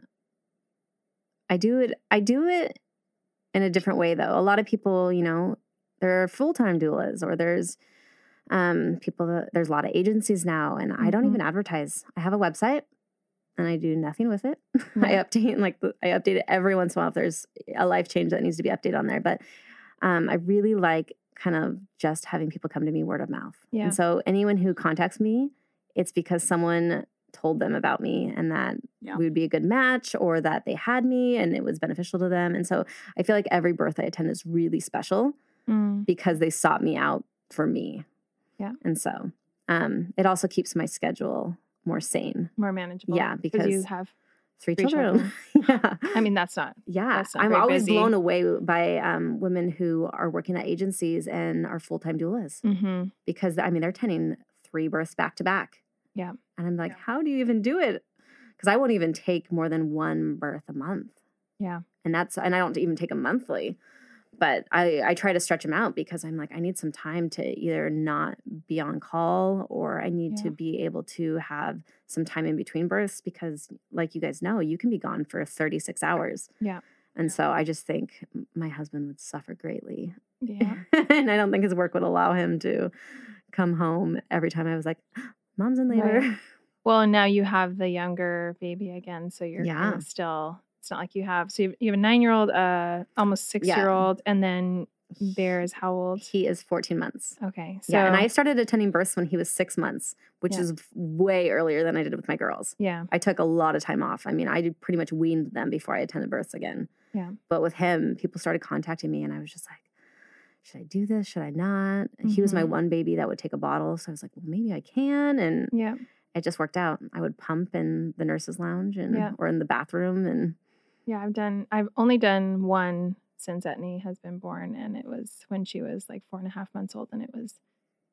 I do it I do it in a different way though. A lot of people, you know, there are full-time doulas or there's um people that there's a lot of agencies now and I don't Mhm. even advertise. I have a website and I do nothing with it. I Right. update like I update it every once in a while if there's a life change that needs to be updated on there. But um, I really like kind of just having people come to me word of mouth. Yeah. And so anyone who contacts me, it's because someone told them about me and that Yeah. we would be a good match or that they had me and it was beneficial to them. And so I feel like every birth I attend is really special Mm, because they sought me out for me. Yeah. And so um, it also keeps my schedule more sane. more manageable. Yeah, because you have. Three, Three children. yeah. I mean, that's not. Yeah, That's not I'm always busy. blown away by um, women who are working at agencies and are full time doulas hmm because I mean they're tending three births back to back. Yeah. and I'm like, Yeah. how do you even do it? Because I won't even take more than one birth a month, Yeah. and that's and I don't even take a monthly. But I I try to stretch them out because I'm like I need some time to either not be on call or I need Yeah. to be able to have some time in between births because like you guys know you can be gone for 36 hours. Yeah. And so I just think my husband would suffer greatly. Yeah. and I don't think his work would allow him to come home every time I was like, Mom's in labor. Right. Well, and now you have the younger baby again, so you're Yeah. still. It's not like you have. So you have, you have a nine-year-old, uh, almost six-year-old, and then Bear is how old? He is 14 months. Okay, so yeah. And I started attending births when he was six months, which Yeah. is way earlier than I did with my girls. yeah, I took a lot of time off. I mean, I did pretty much weaned them before I attended births again. Yeah. But with him, people started contacting me, and I was just like, should I do this? Should I not? And He was my Mhm. one baby that would take a bottle. So I was like, well, maybe I can. And yeah, it just worked out. I would pump in the nurse's lounge and Yeah. or in the bathroom. And yeah. I've done. I've only done one since Etney has been born, and it was when she was like four and a half months old, and it was,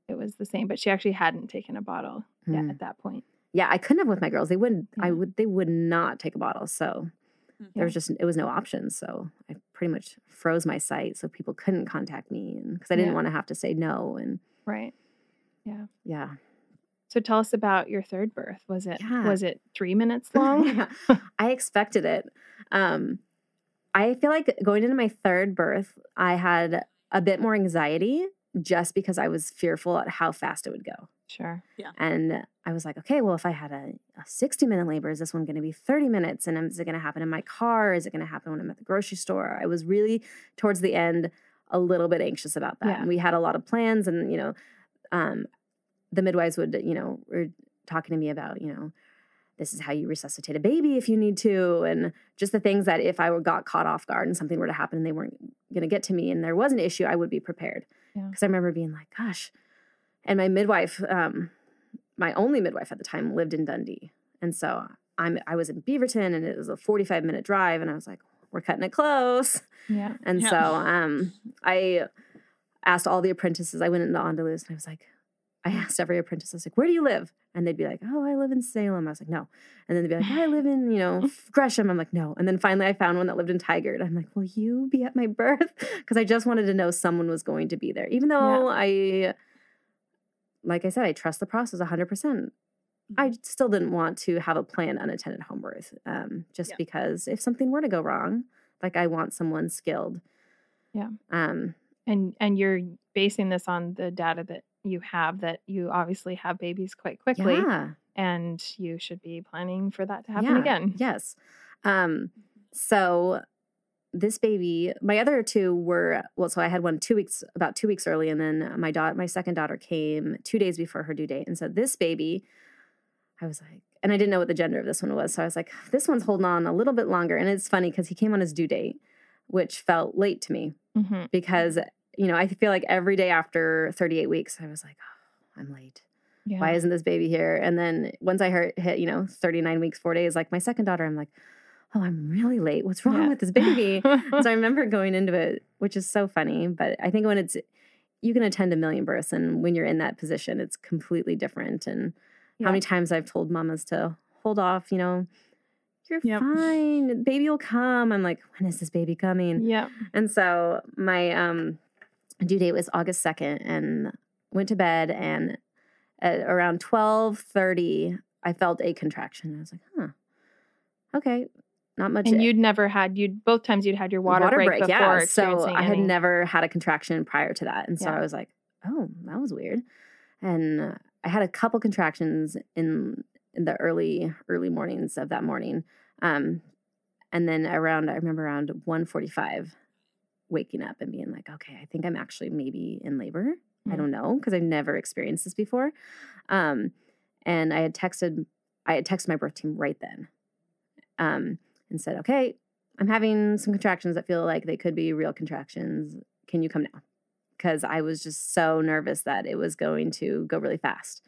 it was the same. But she actually hadn't taken a bottle yet Hmm. at that point. yeah, I couldn't have with my girls. They wouldn't, I would, they would not take a bottle. So Mhm. there was just, it was no option. So I pretty much froze my site so people couldn't contact me. And because I didn't Yeah. want to have to say no. And Right. Yeah. Yeah. So tell us about your third birth. Was it Yeah. was it three minutes long? Yeah. I expected it. Um, I feel like going into my third birth, I had a bit more anxiety just because I was fearful at how fast it would go. Sure. Yeah. And I was like, okay, well, if I had a, a 60 minute labor, is this one going to be 30 minutes? And is it going to happen in my car? Is it going to happen when I'm at the grocery store? I was really, towards the end, a little bit anxious about that. Yeah. And we had a lot of plans, and, you know, um, the midwives would, you know, were talking to me about, you know, this is how you resuscitate a baby if you need to, and just the things that if I were got caught off guard and something were to happen and they weren't going to get to me and there was an issue, I would be prepared. Yeah. Because I remember being like, gosh, and my midwife, um, my only midwife at the time, lived in Dundee, and so I'm I was in Beaverton, and it was a 45 minute drive, and I was like, we're cutting it close. Yeah. And Yeah. so um, I asked all the apprentices. I went into Andaluz and I was like, I asked every apprentice, I was like, where do you live? And they'd be like, oh, I live in Salem. I was like, no. And then they'd be like, I live in, you know, Gresham. I'm like, no. And then finally I found one that lived in Tigard. I'm like, will you be at my birth? Because I just wanted to know someone was going to be there. Even though I, like I said, I trust the process 100%. I still didn't want to have a planned unattended home birth um, just Yeah. because if something were to go wrong, like I want someone skilled. Yeah. Um, And and you're basing this on the data that you have that you obviously have babies quite quickly yeah. and you should be planning for that to happen Yeah, again. Yes. Um, so this baby, my other two were well, so I had one two weeks about two weeks early, and then my daughter, my second daughter, came two days before her due date, and so this baby, I was like, and I didn't know what the gender of this one was, so I was like, this one's holding on a little bit longer, and it's funny because he came on his due date, which felt late to me hmm because you know I feel like every day after 38 weeks, I was like, oh, I'm late Yeah. why isn't this baby here? And then once I heard hit, you know, 39 weeks, four days, like my second daughter, I'm like, oh, I'm really late. What's wrong Yeah. with this baby? so I remember going into it, which is so funny. But I think when it's, you can attend a million births, and when you're in that position, it's completely different. And Yeah. how many times I've told mamas to hold off, you know, you're Yep. fine, baby will come. I'm like, when is this baby coming? yeah. And so my um, due date was August 2nd and went to bed and at around 12:30 I felt a contraction. I was like, "Huh. Okay. Not much And you'd never had you'd both times you'd had your water, break, before yeah. So I had any- never had a contraction prior to that. And so Yeah. I was like, "Oh, that was weird." And I had a couple contractions in in the early early mornings of that morning. Um and then around I remember around 1:45 waking up and being like, "Okay, I think I'm actually maybe in labor." I Mm. don't know because I've never experienced this before. Um and I had texted I had texted my birth team right then. Um and said, "Okay, I'm having some contractions that feel like they could be real contractions. Can you come now?" Because I was just so nervous that it was going to go really fast.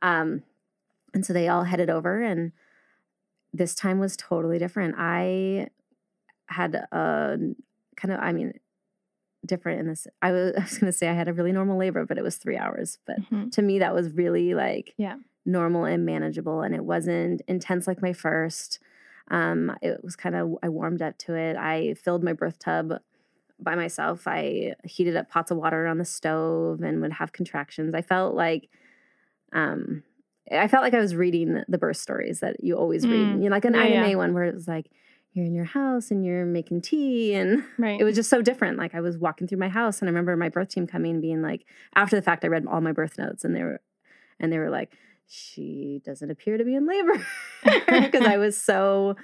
Um, and so they all headed over, and this time was totally different. I had a kind of, I mean, different in this. I was, I was going to say I had a really normal labor, but it was three hours. But Mhm. to me, that was really like Yeah. normal and manageable, and it wasn't intense like my first. Um, it was kind of I warmed up to it. I filled my birth tub by myself. I heated up pots of water on the stove and would have contractions. I felt like, um, I felt like I was reading the birth stories that you always read, Mm. you know, like an Yeah, Ida yeah. One where it was like you're in your house and you're making tea and Right. it was just so different. Like I was walking through my house and I remember my birth team coming and being like, after the fact, I read all my birth notes and they were, and they were like, she doesn't appear to be in labor because I was so,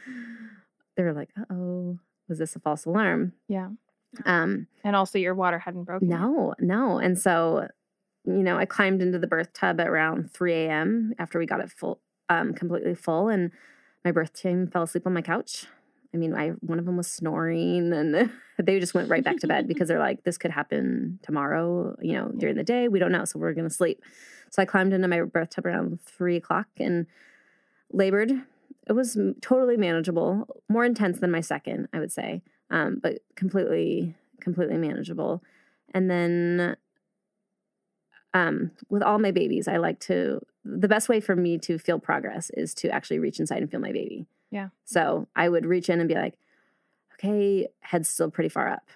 they were like, uh oh, was this a false alarm? yeah. Um, And also your water hadn't broken. no, no. And so, you know, I climbed into the birth tub at around 3 a.m. after we got it full, um, completely full, and my birth team fell asleep on my couch. I mean, I one of them was snoring, and they just went right back to bed because they're like, "This could happen tomorrow, you know, during the day. We don't know, so we're gonna sleep." So I climbed into my birth tub around three o'clock and labored. It was totally manageable, more intense than my second, I would say, um, but completely, completely manageable. And then um, with all my babies, I like to, the best way for me to feel progress is to actually reach inside and feel my baby. Yeah. So I would reach in and be like, okay, head's still pretty far up.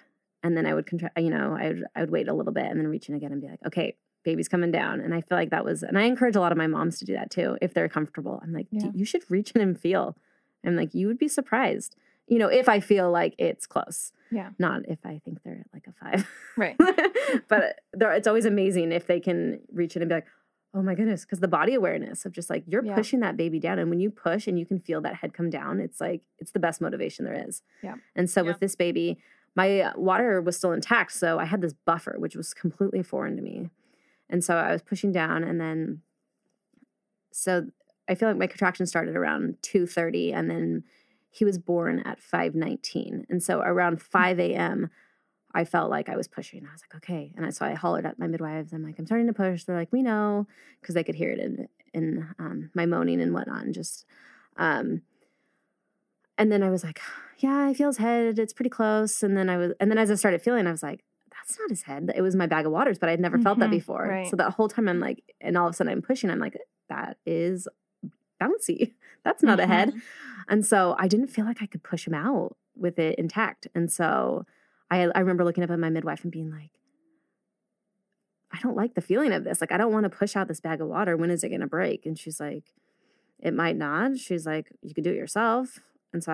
And then I would contract, you know, I would, I would wait a little bit and then reach in again and be like, okay, baby's coming down. And I feel like that was, and I encourage a lot of my moms to do that too, if they're comfortable. I'm like, Yeah. You should reach in and feel. I'm like, you would be surprised, you know, if I feel like it's close, Yeah. not if I think they're at like a five. Right. but it's always amazing if they can reach in and be like, oh my goodness, because the body awareness of just like you're Yeah. pushing that baby down. And when you push and you can feel that head come down, it's like, it's the best motivation there is. Yeah. And so Yeah. with this baby, my uh, water was still intact. So I had this buffer, which was completely foreign to me. And so I was pushing down and then, so I feel like my contraction started around 2.30 and then he was born at 5.19. And so around 5 a.m., I felt like I was pushing. I was like, okay. And I, so I hollered at my midwives. I'm like, I'm starting to push. They're like, we know, because they could hear it in in um, my moaning and whatnot. And just, um, and then I was like, yeah, I feel his head. It's pretty close. And then I was, and then as I started feeling, I was like, that's not his head. It was my bag of waters, but I'd never felt that Mhm, before. right. So that whole time I'm like, and all of a sudden I'm pushing, I'm like, that is bouncy. That's not a head. Mhm. And so I didn't feel like I could push him out with it intact. And so I, I remember looking up at my midwife and being like, I don't like the feeling of this. Like, I don't want to push out this bag of water. When is it going to break? And she's like, it might not. She's like, you could do it yourself. And so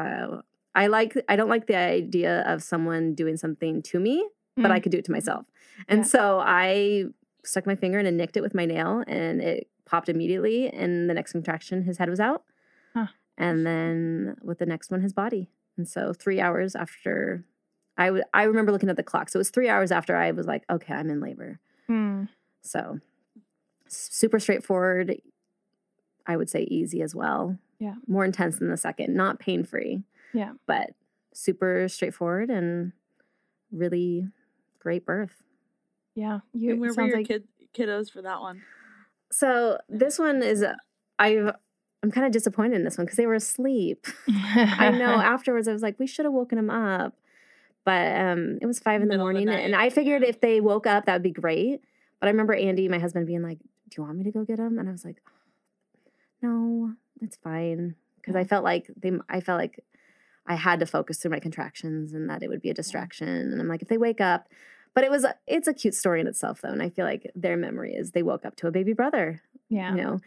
I, I like, I don't like the idea of someone doing something to me, but I Mm. could do it to myself. And Yeah. so I stuck my finger in and nicked it with my nail and it popped immediately. And the next contraction, his head was out. Huh. And then with the next one, his body. And so three hours after I, w- I remember looking at the clock. So it was three hours after I was like, okay, I'm in labor. Mm. So super straightforward. I would say easy as well. Yeah. More intense than the second, not pain free. Yeah. But super straightforward and really great birth. Yeah. You, And where were sounds your like, kid kiddos for that one? So this one is I've I'm kind of disappointed in this one because they were asleep. I know afterwards I was like, we should have woken them up. But um it was five in the Middle of the morning. and I figured if they woke up, that would be great. But I remember Andy, my husband, being like, Do you want me to go get them? And I was like, No, it's fine. Because I felt like they I felt like I had to focus through my contractions and that it would be a distraction. And I'm like, if they wake up, but it was it's a cute story in itself though. And I feel like their memory is they woke up to a baby brother. yeah. You know,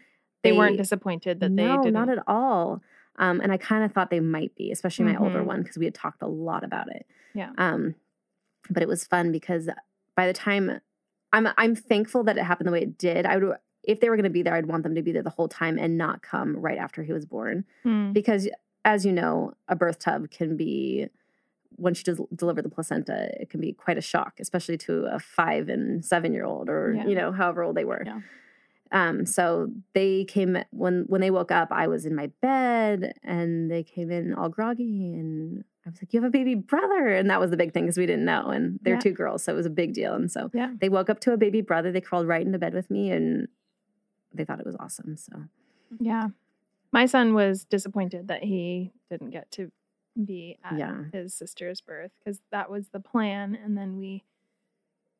they, weren't disappointed that they no, didn't. not at all. Um, and I kind of thought they might be, especially my older Mhm. one, because we had talked a lot about it. Yeah. Um, but it was fun because by the time I'm, I'm thankful that it happened the way it did. I would, if they were going to be there, I'd want them to be there the whole time and not come right after he was born, Mm. because as you know, a birth tub can be. Once you deliver the placenta, it can be quite a shock, especially to a five and seven year old, or Yeah. you know, however old they were. Yeah. Um, so they came when when they woke up, I was in my bed and they came in all groggy and I was like, You have a baby brother. And that was the big thing because we didn't know. And they're Yeah. two girls, so it was a big deal. And so Yeah. they woke up to a baby brother. They crawled right into bed with me and they thought it was awesome. So Yeah. My son was disappointed that he didn't get to be at Yeah. his sister's birth because that was the plan. And then we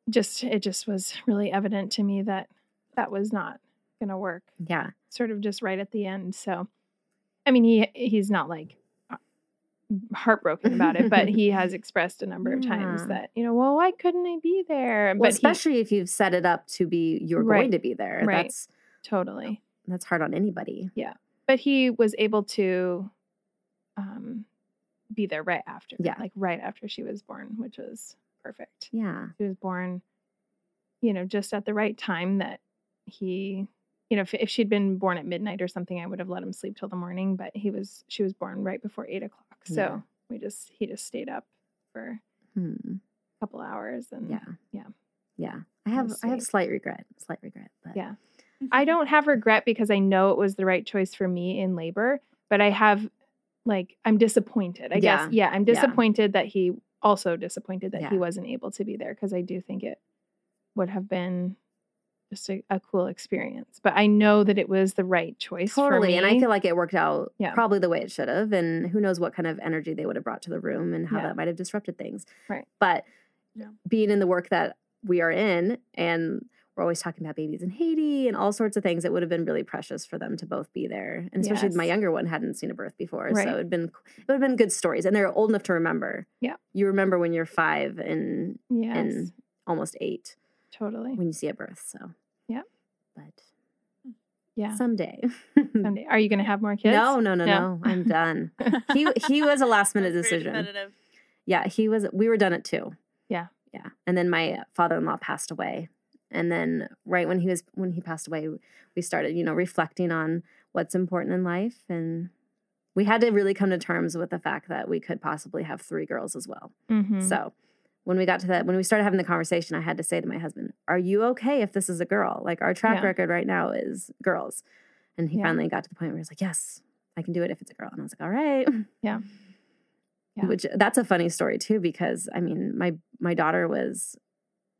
just, it just was really evident to me that that was not going to work, yeah. sort of just right at the end. So, I mean, he he's not like uh, heartbroken about it, but he has expressed a number of times Yeah. that, you know, well, why couldn't I be there? Well, but he- especially if you've set it up to be you're Right. going to be there. Right. That's totally. that's hard on anybody. Yeah. But he was able to um be there right after Yeah. like right after she was born which was perfect Yeah. she was born you know just at the right time that he you know if, if she'd been born at midnight or something i would have let him sleep till the morning but he was she was born right before eight o'clock so Yeah. we just he just stayed up for Hmm. a couple hours and Yeah. yeah. Yeah. I have I have slight regret. Slight regret. But Yeah. I don't have regret because I know it was the right choice for me in labor, but I have like I'm disappointed. I guess. Yeah, I'm Yeah. disappointed that he also disappointed that he wasn't able to be there because I do think it would have been just a, a cool experience. But I know that it was the right choice for totally me. and i feel like it worked out Yeah. probably the way it should have and who knows what kind of energy they would have brought to the room and how Yeah. that might have disrupted things Right. but Yeah. being in the work that we are in and we're always talking about babies in haiti and all sorts of things it would have been really precious for them to both be there and especially my younger one hadn't seen a birth before Right. so it'd been it would have been good stories and they're old enough to remember Yeah. you remember when you're five and yes, and almost eight totally. when you see a birth so Yeah. but Yeah. someday Someday. Are you going to have more kids? no no no No. no i'm done he he was a last minute decision. Yeah, he was. We were done at two. Yeah. yeah. And then my father in law passed away, and then right when he was when he passed away, we started you know reflecting on what's important in life, and we had to really come to terms with the fact that we could possibly have three girls as well. Mhm. So when we got to that, when we started having the conversation, I had to say to my husband, "Are you okay if this is a girl? Like our track Yeah. record right now is girls." And he Yeah. finally got to the point where he was like, "Yes, I can do it if it's a girl." And I was like, "All right." Yeah. Yeah. Which that's a funny story too, because I mean, my my daughter was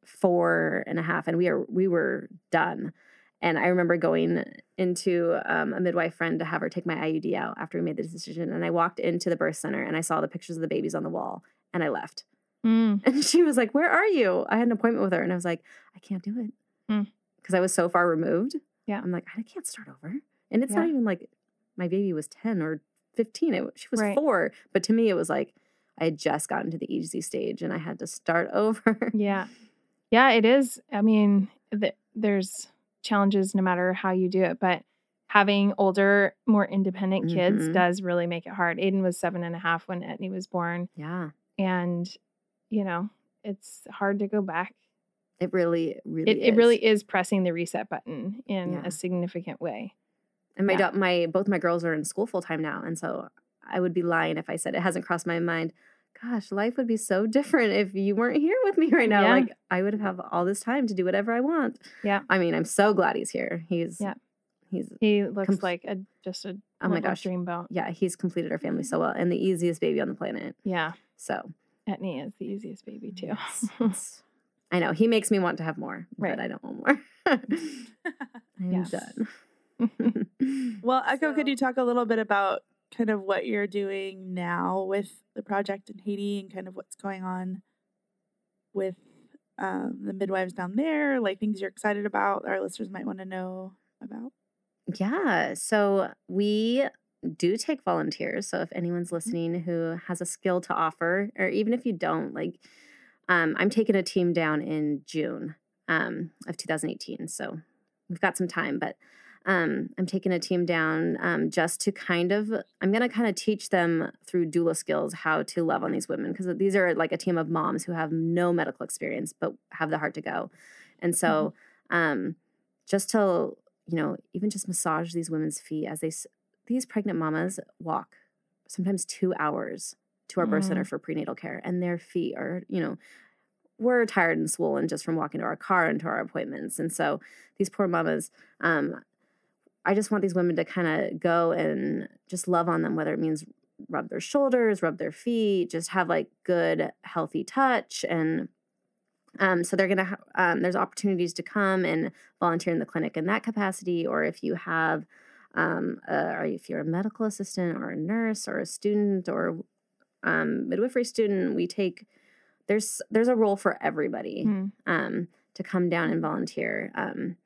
four and a half, and we are we were done. And I remember going into um, a midwife friend to have her take my IUD out after we made the decision. And I walked into the birth center and I saw the pictures of the babies on the wall, and I left. Mm. And she was like, Where are you? I had an appointment with her. And I was like, I can't do it. Mm. Because I was so far removed. Yeah. I'm like, I can't start over. And it's not even like my baby was 10 or 15. It, she was Right. four. But to me, it was like I had just gotten to the easy stage and I had to start over. Yeah. Yeah, it is. I mean, th- there's challenges no matter how you do it, but having older, more independent kids Mhm. does really make it hard. Aiden was seven and a half when Etney was born. yeah. And, you know, it's hard to go back. It really, really It, is. it really is pressing the reset button in Yeah. a significant way. And my Yeah. da- my both my girls are in school full time now, and so I would be lying if I said it hasn't crossed my mind. Gosh, life would be so different if you weren't here with me right now. Yeah. Like I would have all this time to do whatever I want. Yeah. I mean, I'm so glad he's here. He's Yeah. He's He looks Com- like a just a oh my gosh. dreamboat. Yeah, he's completed our family so well, and the easiest baby on the planet. Yeah. So Etney is the easiest baby too. yes, I know he makes me want to have more, Right. but I don't want more. I'm Yes. done. Well, Echo, could you talk a little bit about kind of what you're doing now with the project in Haiti and kind of what's going on with um, the midwives down there, like things you're excited about, our listeners might want to know about? Yeah. So we do take volunteers. So if anyone's Mm-hmm. listening who has a skill to offer, or even if you don't, like, um, I'm taking a team down in June um, of 2018. So we've got some time, but um, I'm taking a team down um, just to kind of, I'm going to kind of teach them through doula skills how to love on these women because these are like a team of moms who have no medical experience but have the heart to go. And so um, just to, you know, even just massage these women's feet as they, these pregnant mamas walk sometimes two hours to our birth center for prenatal care and their feet are, you know, we're tired and swollen just from walking to our car and to our appointments. And so these poor mamas, um, I just want these women to kind of go and just love on them, whether it means rub their shoulders, rub their feet, just have like good, healthy touch. And um, so they're gonna, ha- um, there's opportunities to come and volunteer in the clinic in that capacity, or if you have, um, uh, or if you're a medical assistant or a nurse or a student or um, midwifery student, we take there's there's a role for everybody Mm. um, to come down and volunteer. Um,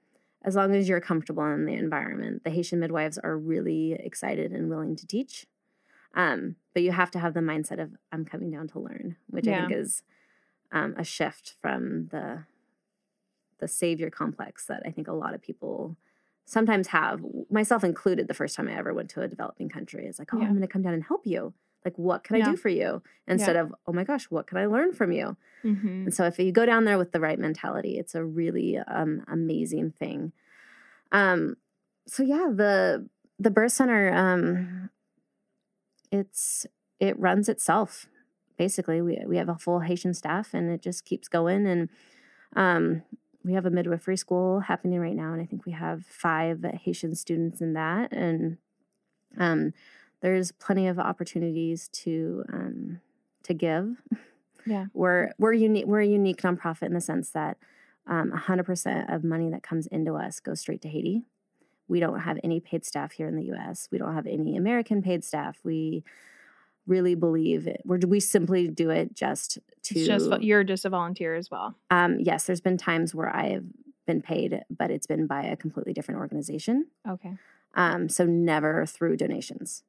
as long as you're comfortable in the environment, the Haitian midwives are really excited and willing to teach. Um, but you have to have the mindset of I'm coming down to learn, which I think is um, a shift from the the savior complex that I think a lot of people sometimes have, myself included. The first time I ever went to a developing country, it's like, oh, Yeah. I'm going to come down and help you. Like, what can I do for you? Instead of, oh my gosh, what can I learn from you? Mhm. And so if you go down there with the right mentality, it's a really um, amazing thing. Um, so yeah, the the birth center, um, it's it runs itself. Basically, we we have a full Haitian staff, and it just keeps going. And um, we have a midwifery school happening right now, and I think we have five Haitian students in that. And um, there's plenty of opportunities to um, to give Yeah. we're we're unique we're a unique nonprofit in the sense that um, 100% of money that comes into us goes straight to Haiti. We don't have any paid staff here in the U.S. We don't have any American paid staff. We really believe it. We simply do it just to. It's just you're just a volunteer as well. um, yes, there's been times where I have been paid, but it's been by a completely different organization. Okay. Um, so never through donations.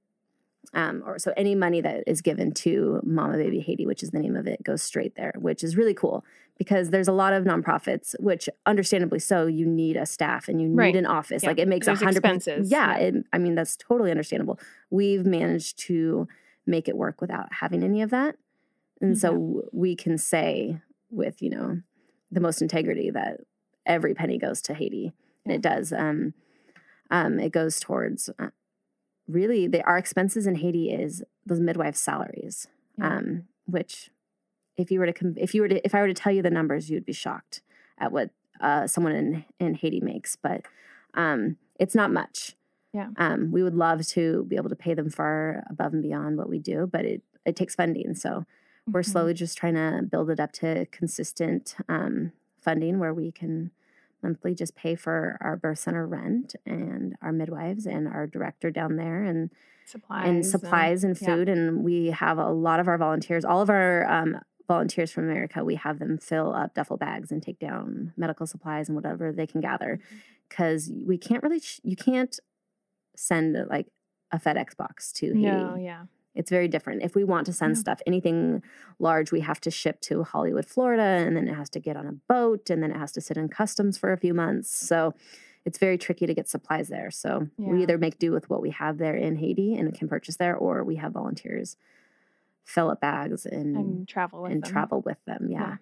Um, or so any money that is given to Mama Baby Haiti, which is the name of it, goes straight there, which is really cool because there's a lot of nonprofits, which understandably so, you need a staff and you need Right. an office. Yeah. Like it makes a hundred expenses. Yeah, Yeah. It, I mean that's totally understandable. We've managed to make it work without having any of that, and so we can say with you know the most integrity that every penny goes to Haiti, and it does. Um, um, it goes towards uh, really the, our expenses in Haiti is those midwives' salaries, Yeah. um, which if you were to com- if you were to if I were to tell you the numbers, you'd be shocked at what uh, someone in in Haiti makes, but um, it's not much. Yeah. Um, we would love to be able to pay them far above and beyond what we do, but it it takes funding. So we're Mhm. slowly just trying to build it up to consistent um, funding where we can monthly just pay for our birth center rent and our midwives and our director down there and supplies and supplies and yeah. food and we have a lot of our volunteers all of our um, volunteers from America, we have them fill up duffel bags and take down medical supplies and whatever they can gather, Mm-hmm. because we can't really, you can't send like a FedEx box to Haiti. No, yeah. It's very different. If we want to send Yeah. stuff, anything large, we have to ship to Hollywood, Florida, and then it has to get on a boat, and then it has to sit in customs for a few months. So it's very tricky to get supplies there. So we either make do with what we have there in Haiti and can purchase there, or we have volunteers fill up bags and And travel with and them. travel with them. Yeah. Yeah.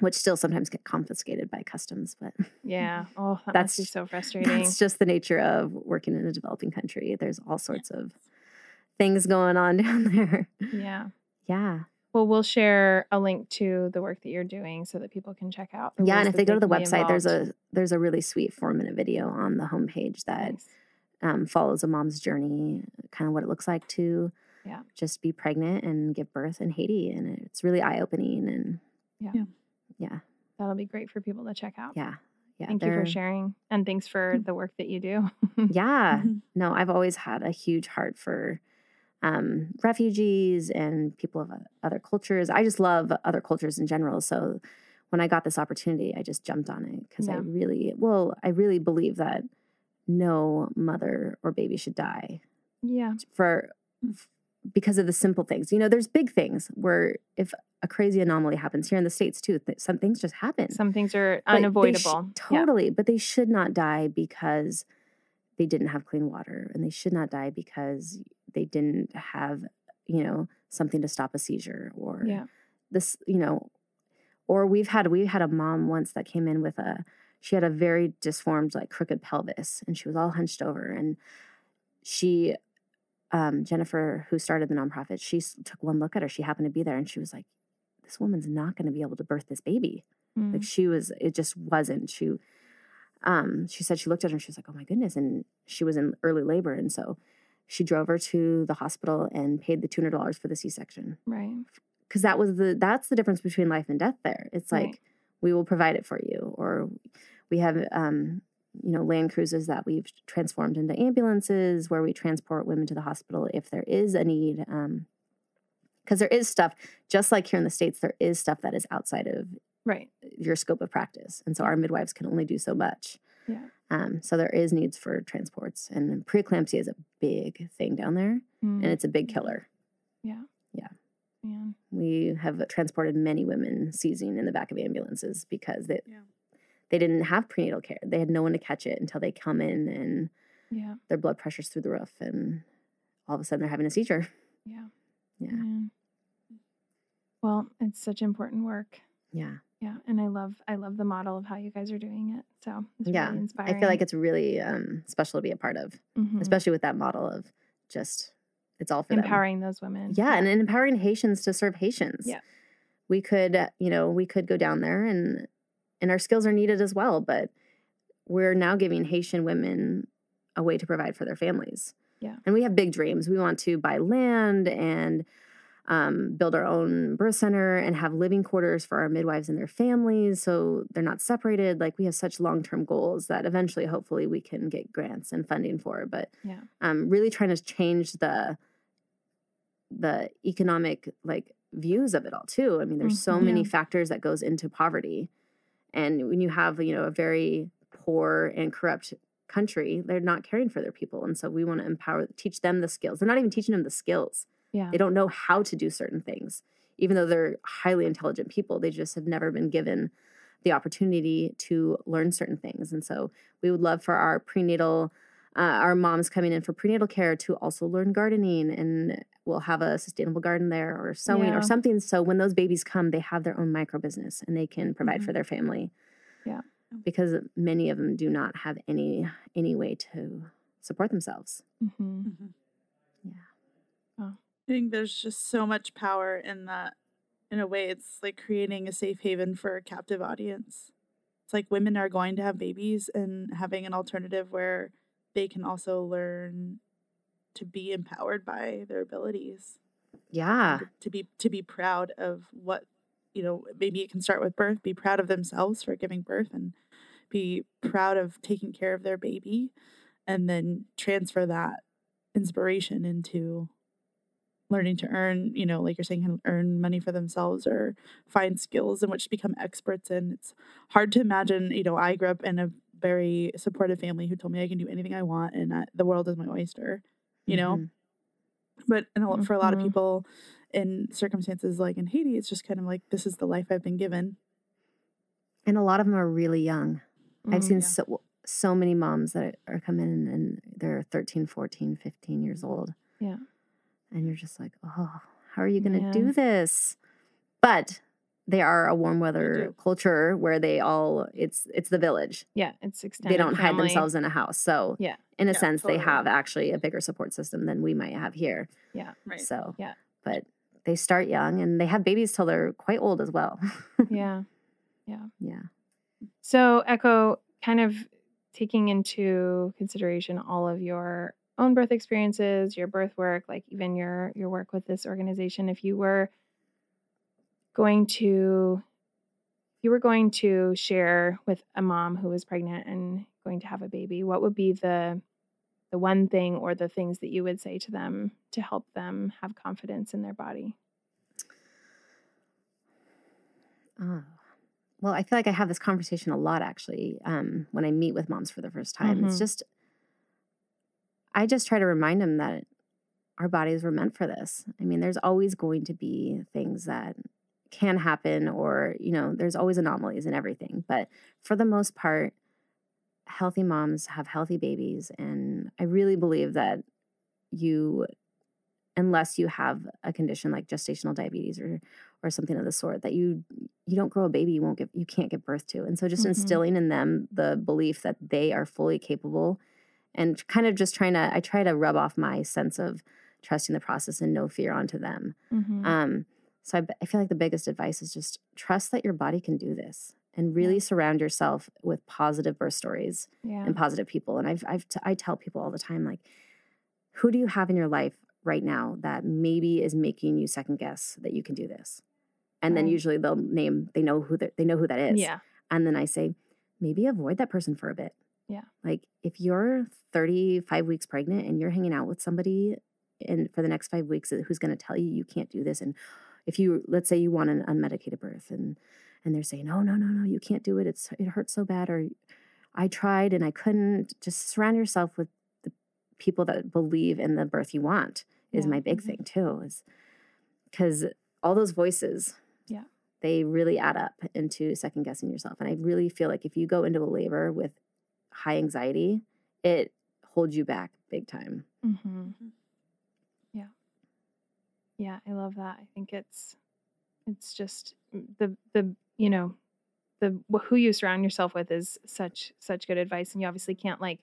Which still sometimes get confiscated by customs, but Yeah. Oh, that That's- just so frustrating. that's just the nature of working in a developing country. There's all sorts of things going on down there. yeah. Yeah. Well, we'll share a link to the work that you're doing so that people can check out. the yeah, and if they go to the can be website, there's a there's a really sweet four minute video on the homepage that Nice. um, follows a mom's journey, kind of what it looks like to Yeah. just be pregnant and give birth in Haiti, and it's really eye opening and Yeah. Yeah. Yeah, That'll be great for people to check out. yeah, yeah. Thank you for sharing. And thanks for Mm. the work that you do. Yeah, no, I've always had a huge heart for um, refugees and people of other cultures. I just love other cultures in general. So when I got this opportunity, I just jumped on it because I really, well, I really believe that no mother or baby should die yeah. for because of the simple things. You know, there's big things where if a crazy anomaly happens here in the states too, th- some things just happen. Some things are But they sh- unavoidable. Yeah. totally, but they should not die because they didn't have clean water, and they should not die because they didn't have, you know, something to stop a seizure or Yeah. this, you know, or we've had we had a mom once that came in with a she had a very disformed like crooked pelvis and she was all hunched over and she um Jennifer who started the nonprofit she took one look at her she happened to be there and she was like this woman's not going to be able to birth this baby Mm. like she was it just wasn't she um she said she looked at her and she was like oh my goodness and she was in early labor and so she drove her to the hospital and paid the $200 for the c-section right. because that was the that's the difference between life and death there it's like Right. we will provide it for you or we have um you know Land Cruisers that we've transformed into ambulances where we transport women to the hospital if there is a need um because there is stuff just like here in the states there is stuff that is outside of Right. your scope of practice and so our midwives can only do so much Yeah. um, so there is needs for transports and preeclampsia is a big thing down there Mm. and it's a big killer yeah. yeah. We have transported many women seizing in the back of ambulances because they Yeah. They didn't have prenatal care they had no one to catch it until they come in and Yeah. their blood pressure's through the roof and all of a sudden they're having a seizure Yeah. yeah Man. Well, it's such important work. yeah Yeah, and I love I love the model of how you guys are doing it. So it's yeah really inspiring. i feel like it's really um, special to be a part of Mhm. especially with that model of just it's all for them empowering those women. Yeah, and empowering Haitians to serve Haitians. Yeah. We could, you know, we could go down there and and our skills are needed as well, but we're now giving Haitian women a way to provide for their families. Yeah. And we have big dreams. We want to buy land and um, build our own birth center and have living quarters for our midwives and their families so they're not separated. Like we have such long term goals that eventually, hopefully, we can get grants and funding for. But Yeah. um, really trying to change the the economic like views of it all too. I mean, there's so Mhm. many Yeah. factors that goes into poverty, and when you have you know a very poor and corrupt country, they're not caring for their people, and so we want to empower, teach them the skills. They're not even teaching them the skills. Yeah. They don't know how to do certain things, even though they're highly intelligent people. They just have never been given the opportunity to learn certain things, and so we would love for our prenatal uh, our moms coming in for prenatal care to also learn gardening and we'll have a sustainable garden there or sewing Yeah. or something so when those babies come they have their own micro business and they can provide Mhm. for their family Yeah. because many of them do not have any any way to support themselves hmm Mhm. yeah I think there's just so much power in that. In a way, it's like creating a safe haven for a captive audience. It's like women are going to have babies and having an alternative where they can also learn to be empowered by their abilities. yeah and to be to be proud of what you know maybe it can start with birth be proud of themselves for giving birth and be proud of taking care of their baby and then transfer that inspiration into learning to earn, you know, like you're saying, kind of earn money for themselves or find skills in which to become experts in. It's hard to imagine, you know, I grew up in a very supportive family who told me I can do anything I want and I, the world is my oyster, you know? Mhm. But and a, for a lot of Mhm. people in circumstances like in Haiti, it's just kind of like, this is the life I've been given. And a lot of them are really young. I've Mhm. seen yeah. so so many moms that are coming in and they're 13, 14, 15 years old. Yeah. And you're just like, oh, how are you going to Yeah. do this? But they are a warm weather culture where they all it's it's the village. Yeah, it's extended. they don't hide themselves in a house. So Yeah. in a Yeah, sense, they have actually a bigger support system than we might have here. Yeah. Right. So Yeah. but they start young and they have babies till they're quite old as well. Yeah, yeah. yeah. So, Echo, kind of taking into consideration all of your own birth experiences, your birth work, like even your your work with this organization, if you were going to you were going to share with a mom who was pregnant and going to have a baby, what would be the the one thing or the things that you would say to them to help them have confidence in their body? Oh. Well, I feel like I have this conversation a lot actually um, when I meet with moms for the first time. It's Mhm. just, I just try to remind them that our bodies were meant for this. I mean, there's always going to be things that can happen, or, you know, there's always anomalies and everything. But for the most part, healthy moms have healthy babies. And I really believe that you, unless you have a condition like gestational diabetes or or something of the sort that you you don't grow a baby you won't give you can't give birth to and so just Mhm. instilling in them the belief that they are fully capable and kind of just trying to i try to rub off my sense of trusting the process and no fear onto them Mhm. um so I feel like the biggest advice is just trust that your body can do this and really surround yourself with positive birth stories yeah. and positive people. And I've, I've t- I tell people all the time, like, who do you have in your life right now that maybe is making you second guess that you can do this? And then usually they'll name, they know who they know who that is. Yeah. And then I say, maybe avoid that person for a bit. Yeah. Like if you're 35 weeks pregnant and you're hanging out with somebody and for the next five weeks who's going to tell you you can't do this, and if you let's say you want an unmedicated birth and and they're saying, oh no no no you can't do it, it's it hurts so bad, or I tried and I couldn't. Just surround yourself with the people that believe in the birth you want is Yeah. my big Mhm. thing too. Is because all those voices, Yeah. they really add up into second guessing yourself. And I really feel like if you go into a labor with high anxiety, it holds you back big time. hmm Yeah. Yeah, I love that. I think it's it's just mm, the the you know the who you surround yourself with is such such good advice, and you obviously can't like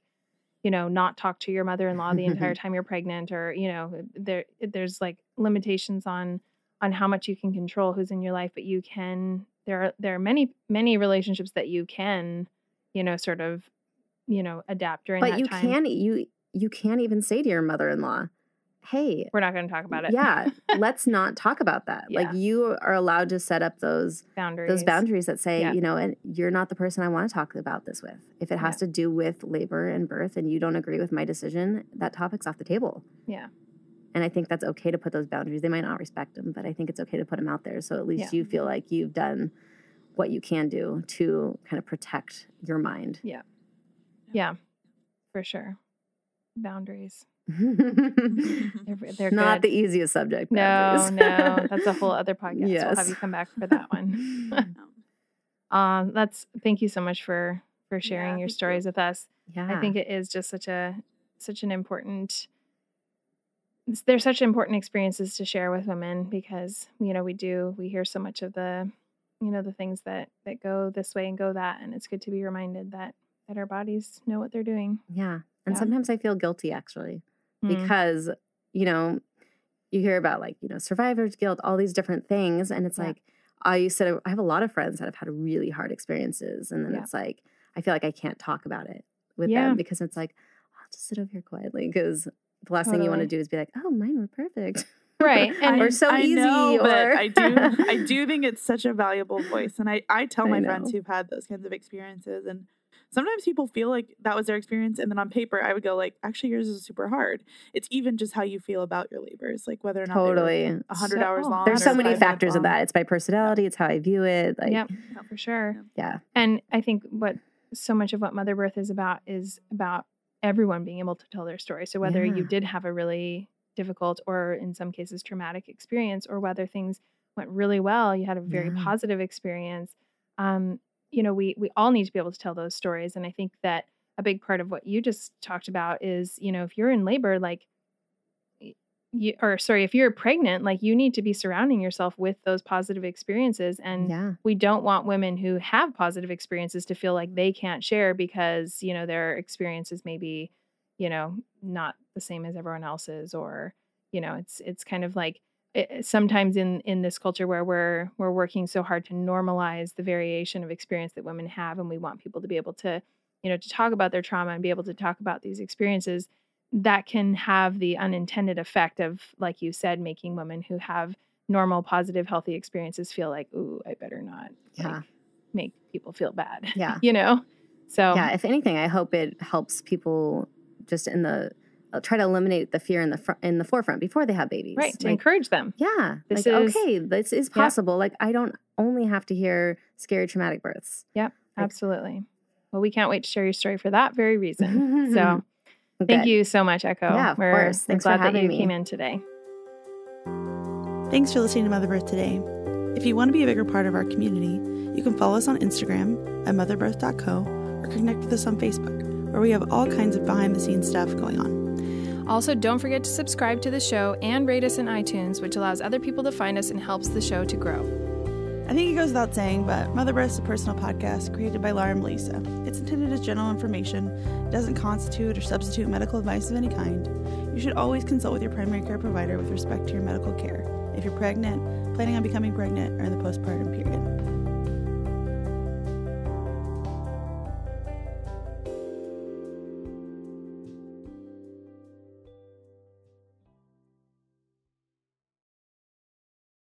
you know not talk to your mother-in-law the entire time you're pregnant, or you know there there's like limitations on on how much you can control who's in your life, but you can there are there are many many relationships that you can you know sort of you know adapt during But that you time. can you you can't even say to your mother-in-law, "Hey, We're not going to talk about it. yeah, let's not talk about that." Yeah. Like you are allowed to set up those boundaries. those boundaries that say, Yeah. you know, and you're not the person I want to talk about this with. If it has Yeah. to do with labor and birth and you don't agree with my decision, that topic's off the table. Yeah. And I think that's okay to put those boundaries. They might not respect them, but I think it's okay to put them out there. So at least you feel like you've done what you can do to kind of protect your mind. Yeah. Yeah, for sure. Boundaries. Not They're, they're good. the easiest subject. no, boundaries. no, that's a whole other podcast. We'll have you come back for that one. Um, that's thank you so much for for sharing Yeah, your thank you. stories with us. yeah. I think it is just such a such an important. They're such important experiences to share with women because you know we do we hear so much of the you know the things that that go this way and go that and it's good to be reminded that that our bodies know what they're doing. yeah. And Yeah. sometimes I feel guilty actually. Mm. because you know you hear about like you know survivor's guilt all these different things and it's Yeah. like i said i have a lot of friends that have had really hard experiences and then Yeah. it's like i feel like i can't talk about it with Yeah. them because it's like i'll just sit over here quietly because the last thing you want to do is be like oh mine were perfect Right, and- or so I easy know, but or I do I do think it's such a valuable voice. And I, I tell my know. friends who've had those kinds of experiences and sometimes people feel like that was their experience and then on paper i would go like actually yours is super hard it's even just how you feel about your labors like whether or not Totally. 100 So- hours long There's so many factors of that. It's my personality. It's how I view it. Like, yep, no, for sure. yeah, And I think what so much of what Mother Birth is about is about everyone being able to tell their story. So whether you did have a really difficult or in some cases traumatic experience, or whether things went really well, you had a very Yeah. positive experience. Um, you know, we we all need to be able to tell those stories. And I think that a big part of what you just talked about is, you know, if you're in labor, like you or sorry, if you're pregnant, like you need to be surrounding yourself with those positive experiences and yeah, we don't want women who have positive experiences to feel like they can't share because you know their experiences may be you know not the same as everyone else's or you know it's it's kind of like it, sometimes in in this culture where we're we're working so hard to normalize the variation of experience that women have and we want people to be able to you know to talk about their trauma and be able to talk about these experiences that can have the unintended effect of like you said making women who have normal positive healthy experiences feel like ooh i better not yeah, like, make people feel bad yeah. you know so yeah if anything i hope it helps people just in the try to eliminate the fear in the front in the forefront before they have babies. Right to like, encourage them. yeah This like is- okay this is possible. Like i don't only have to hear scary traumatic births. Like- absolutely. Well we can't wait to share your story for that very reason. So thank you so much echo. Yeah, of we're, course. we're Thanks for glad that having you me. came in today. Thanks for listening to Mother Birth today. If you want to be a bigger part of our community, you can follow us on Instagram at motherbirth.co or connect with us on Facebook, where we have all kinds of behind the scenes stuff going on. Also don't forget to subscribe to the show and rate us in itunes which allows other people to find us and helps the show to grow I think it goes without saying, but Mother Birth is a personal podcast created by Laura and Melissa. It's intended as general information, it doesn't constitute or substitute medical advice of any kind. You should always consult with your primary care provider with respect to your medical care if you're pregnant, planning on becoming pregnant, or in the postpartum period.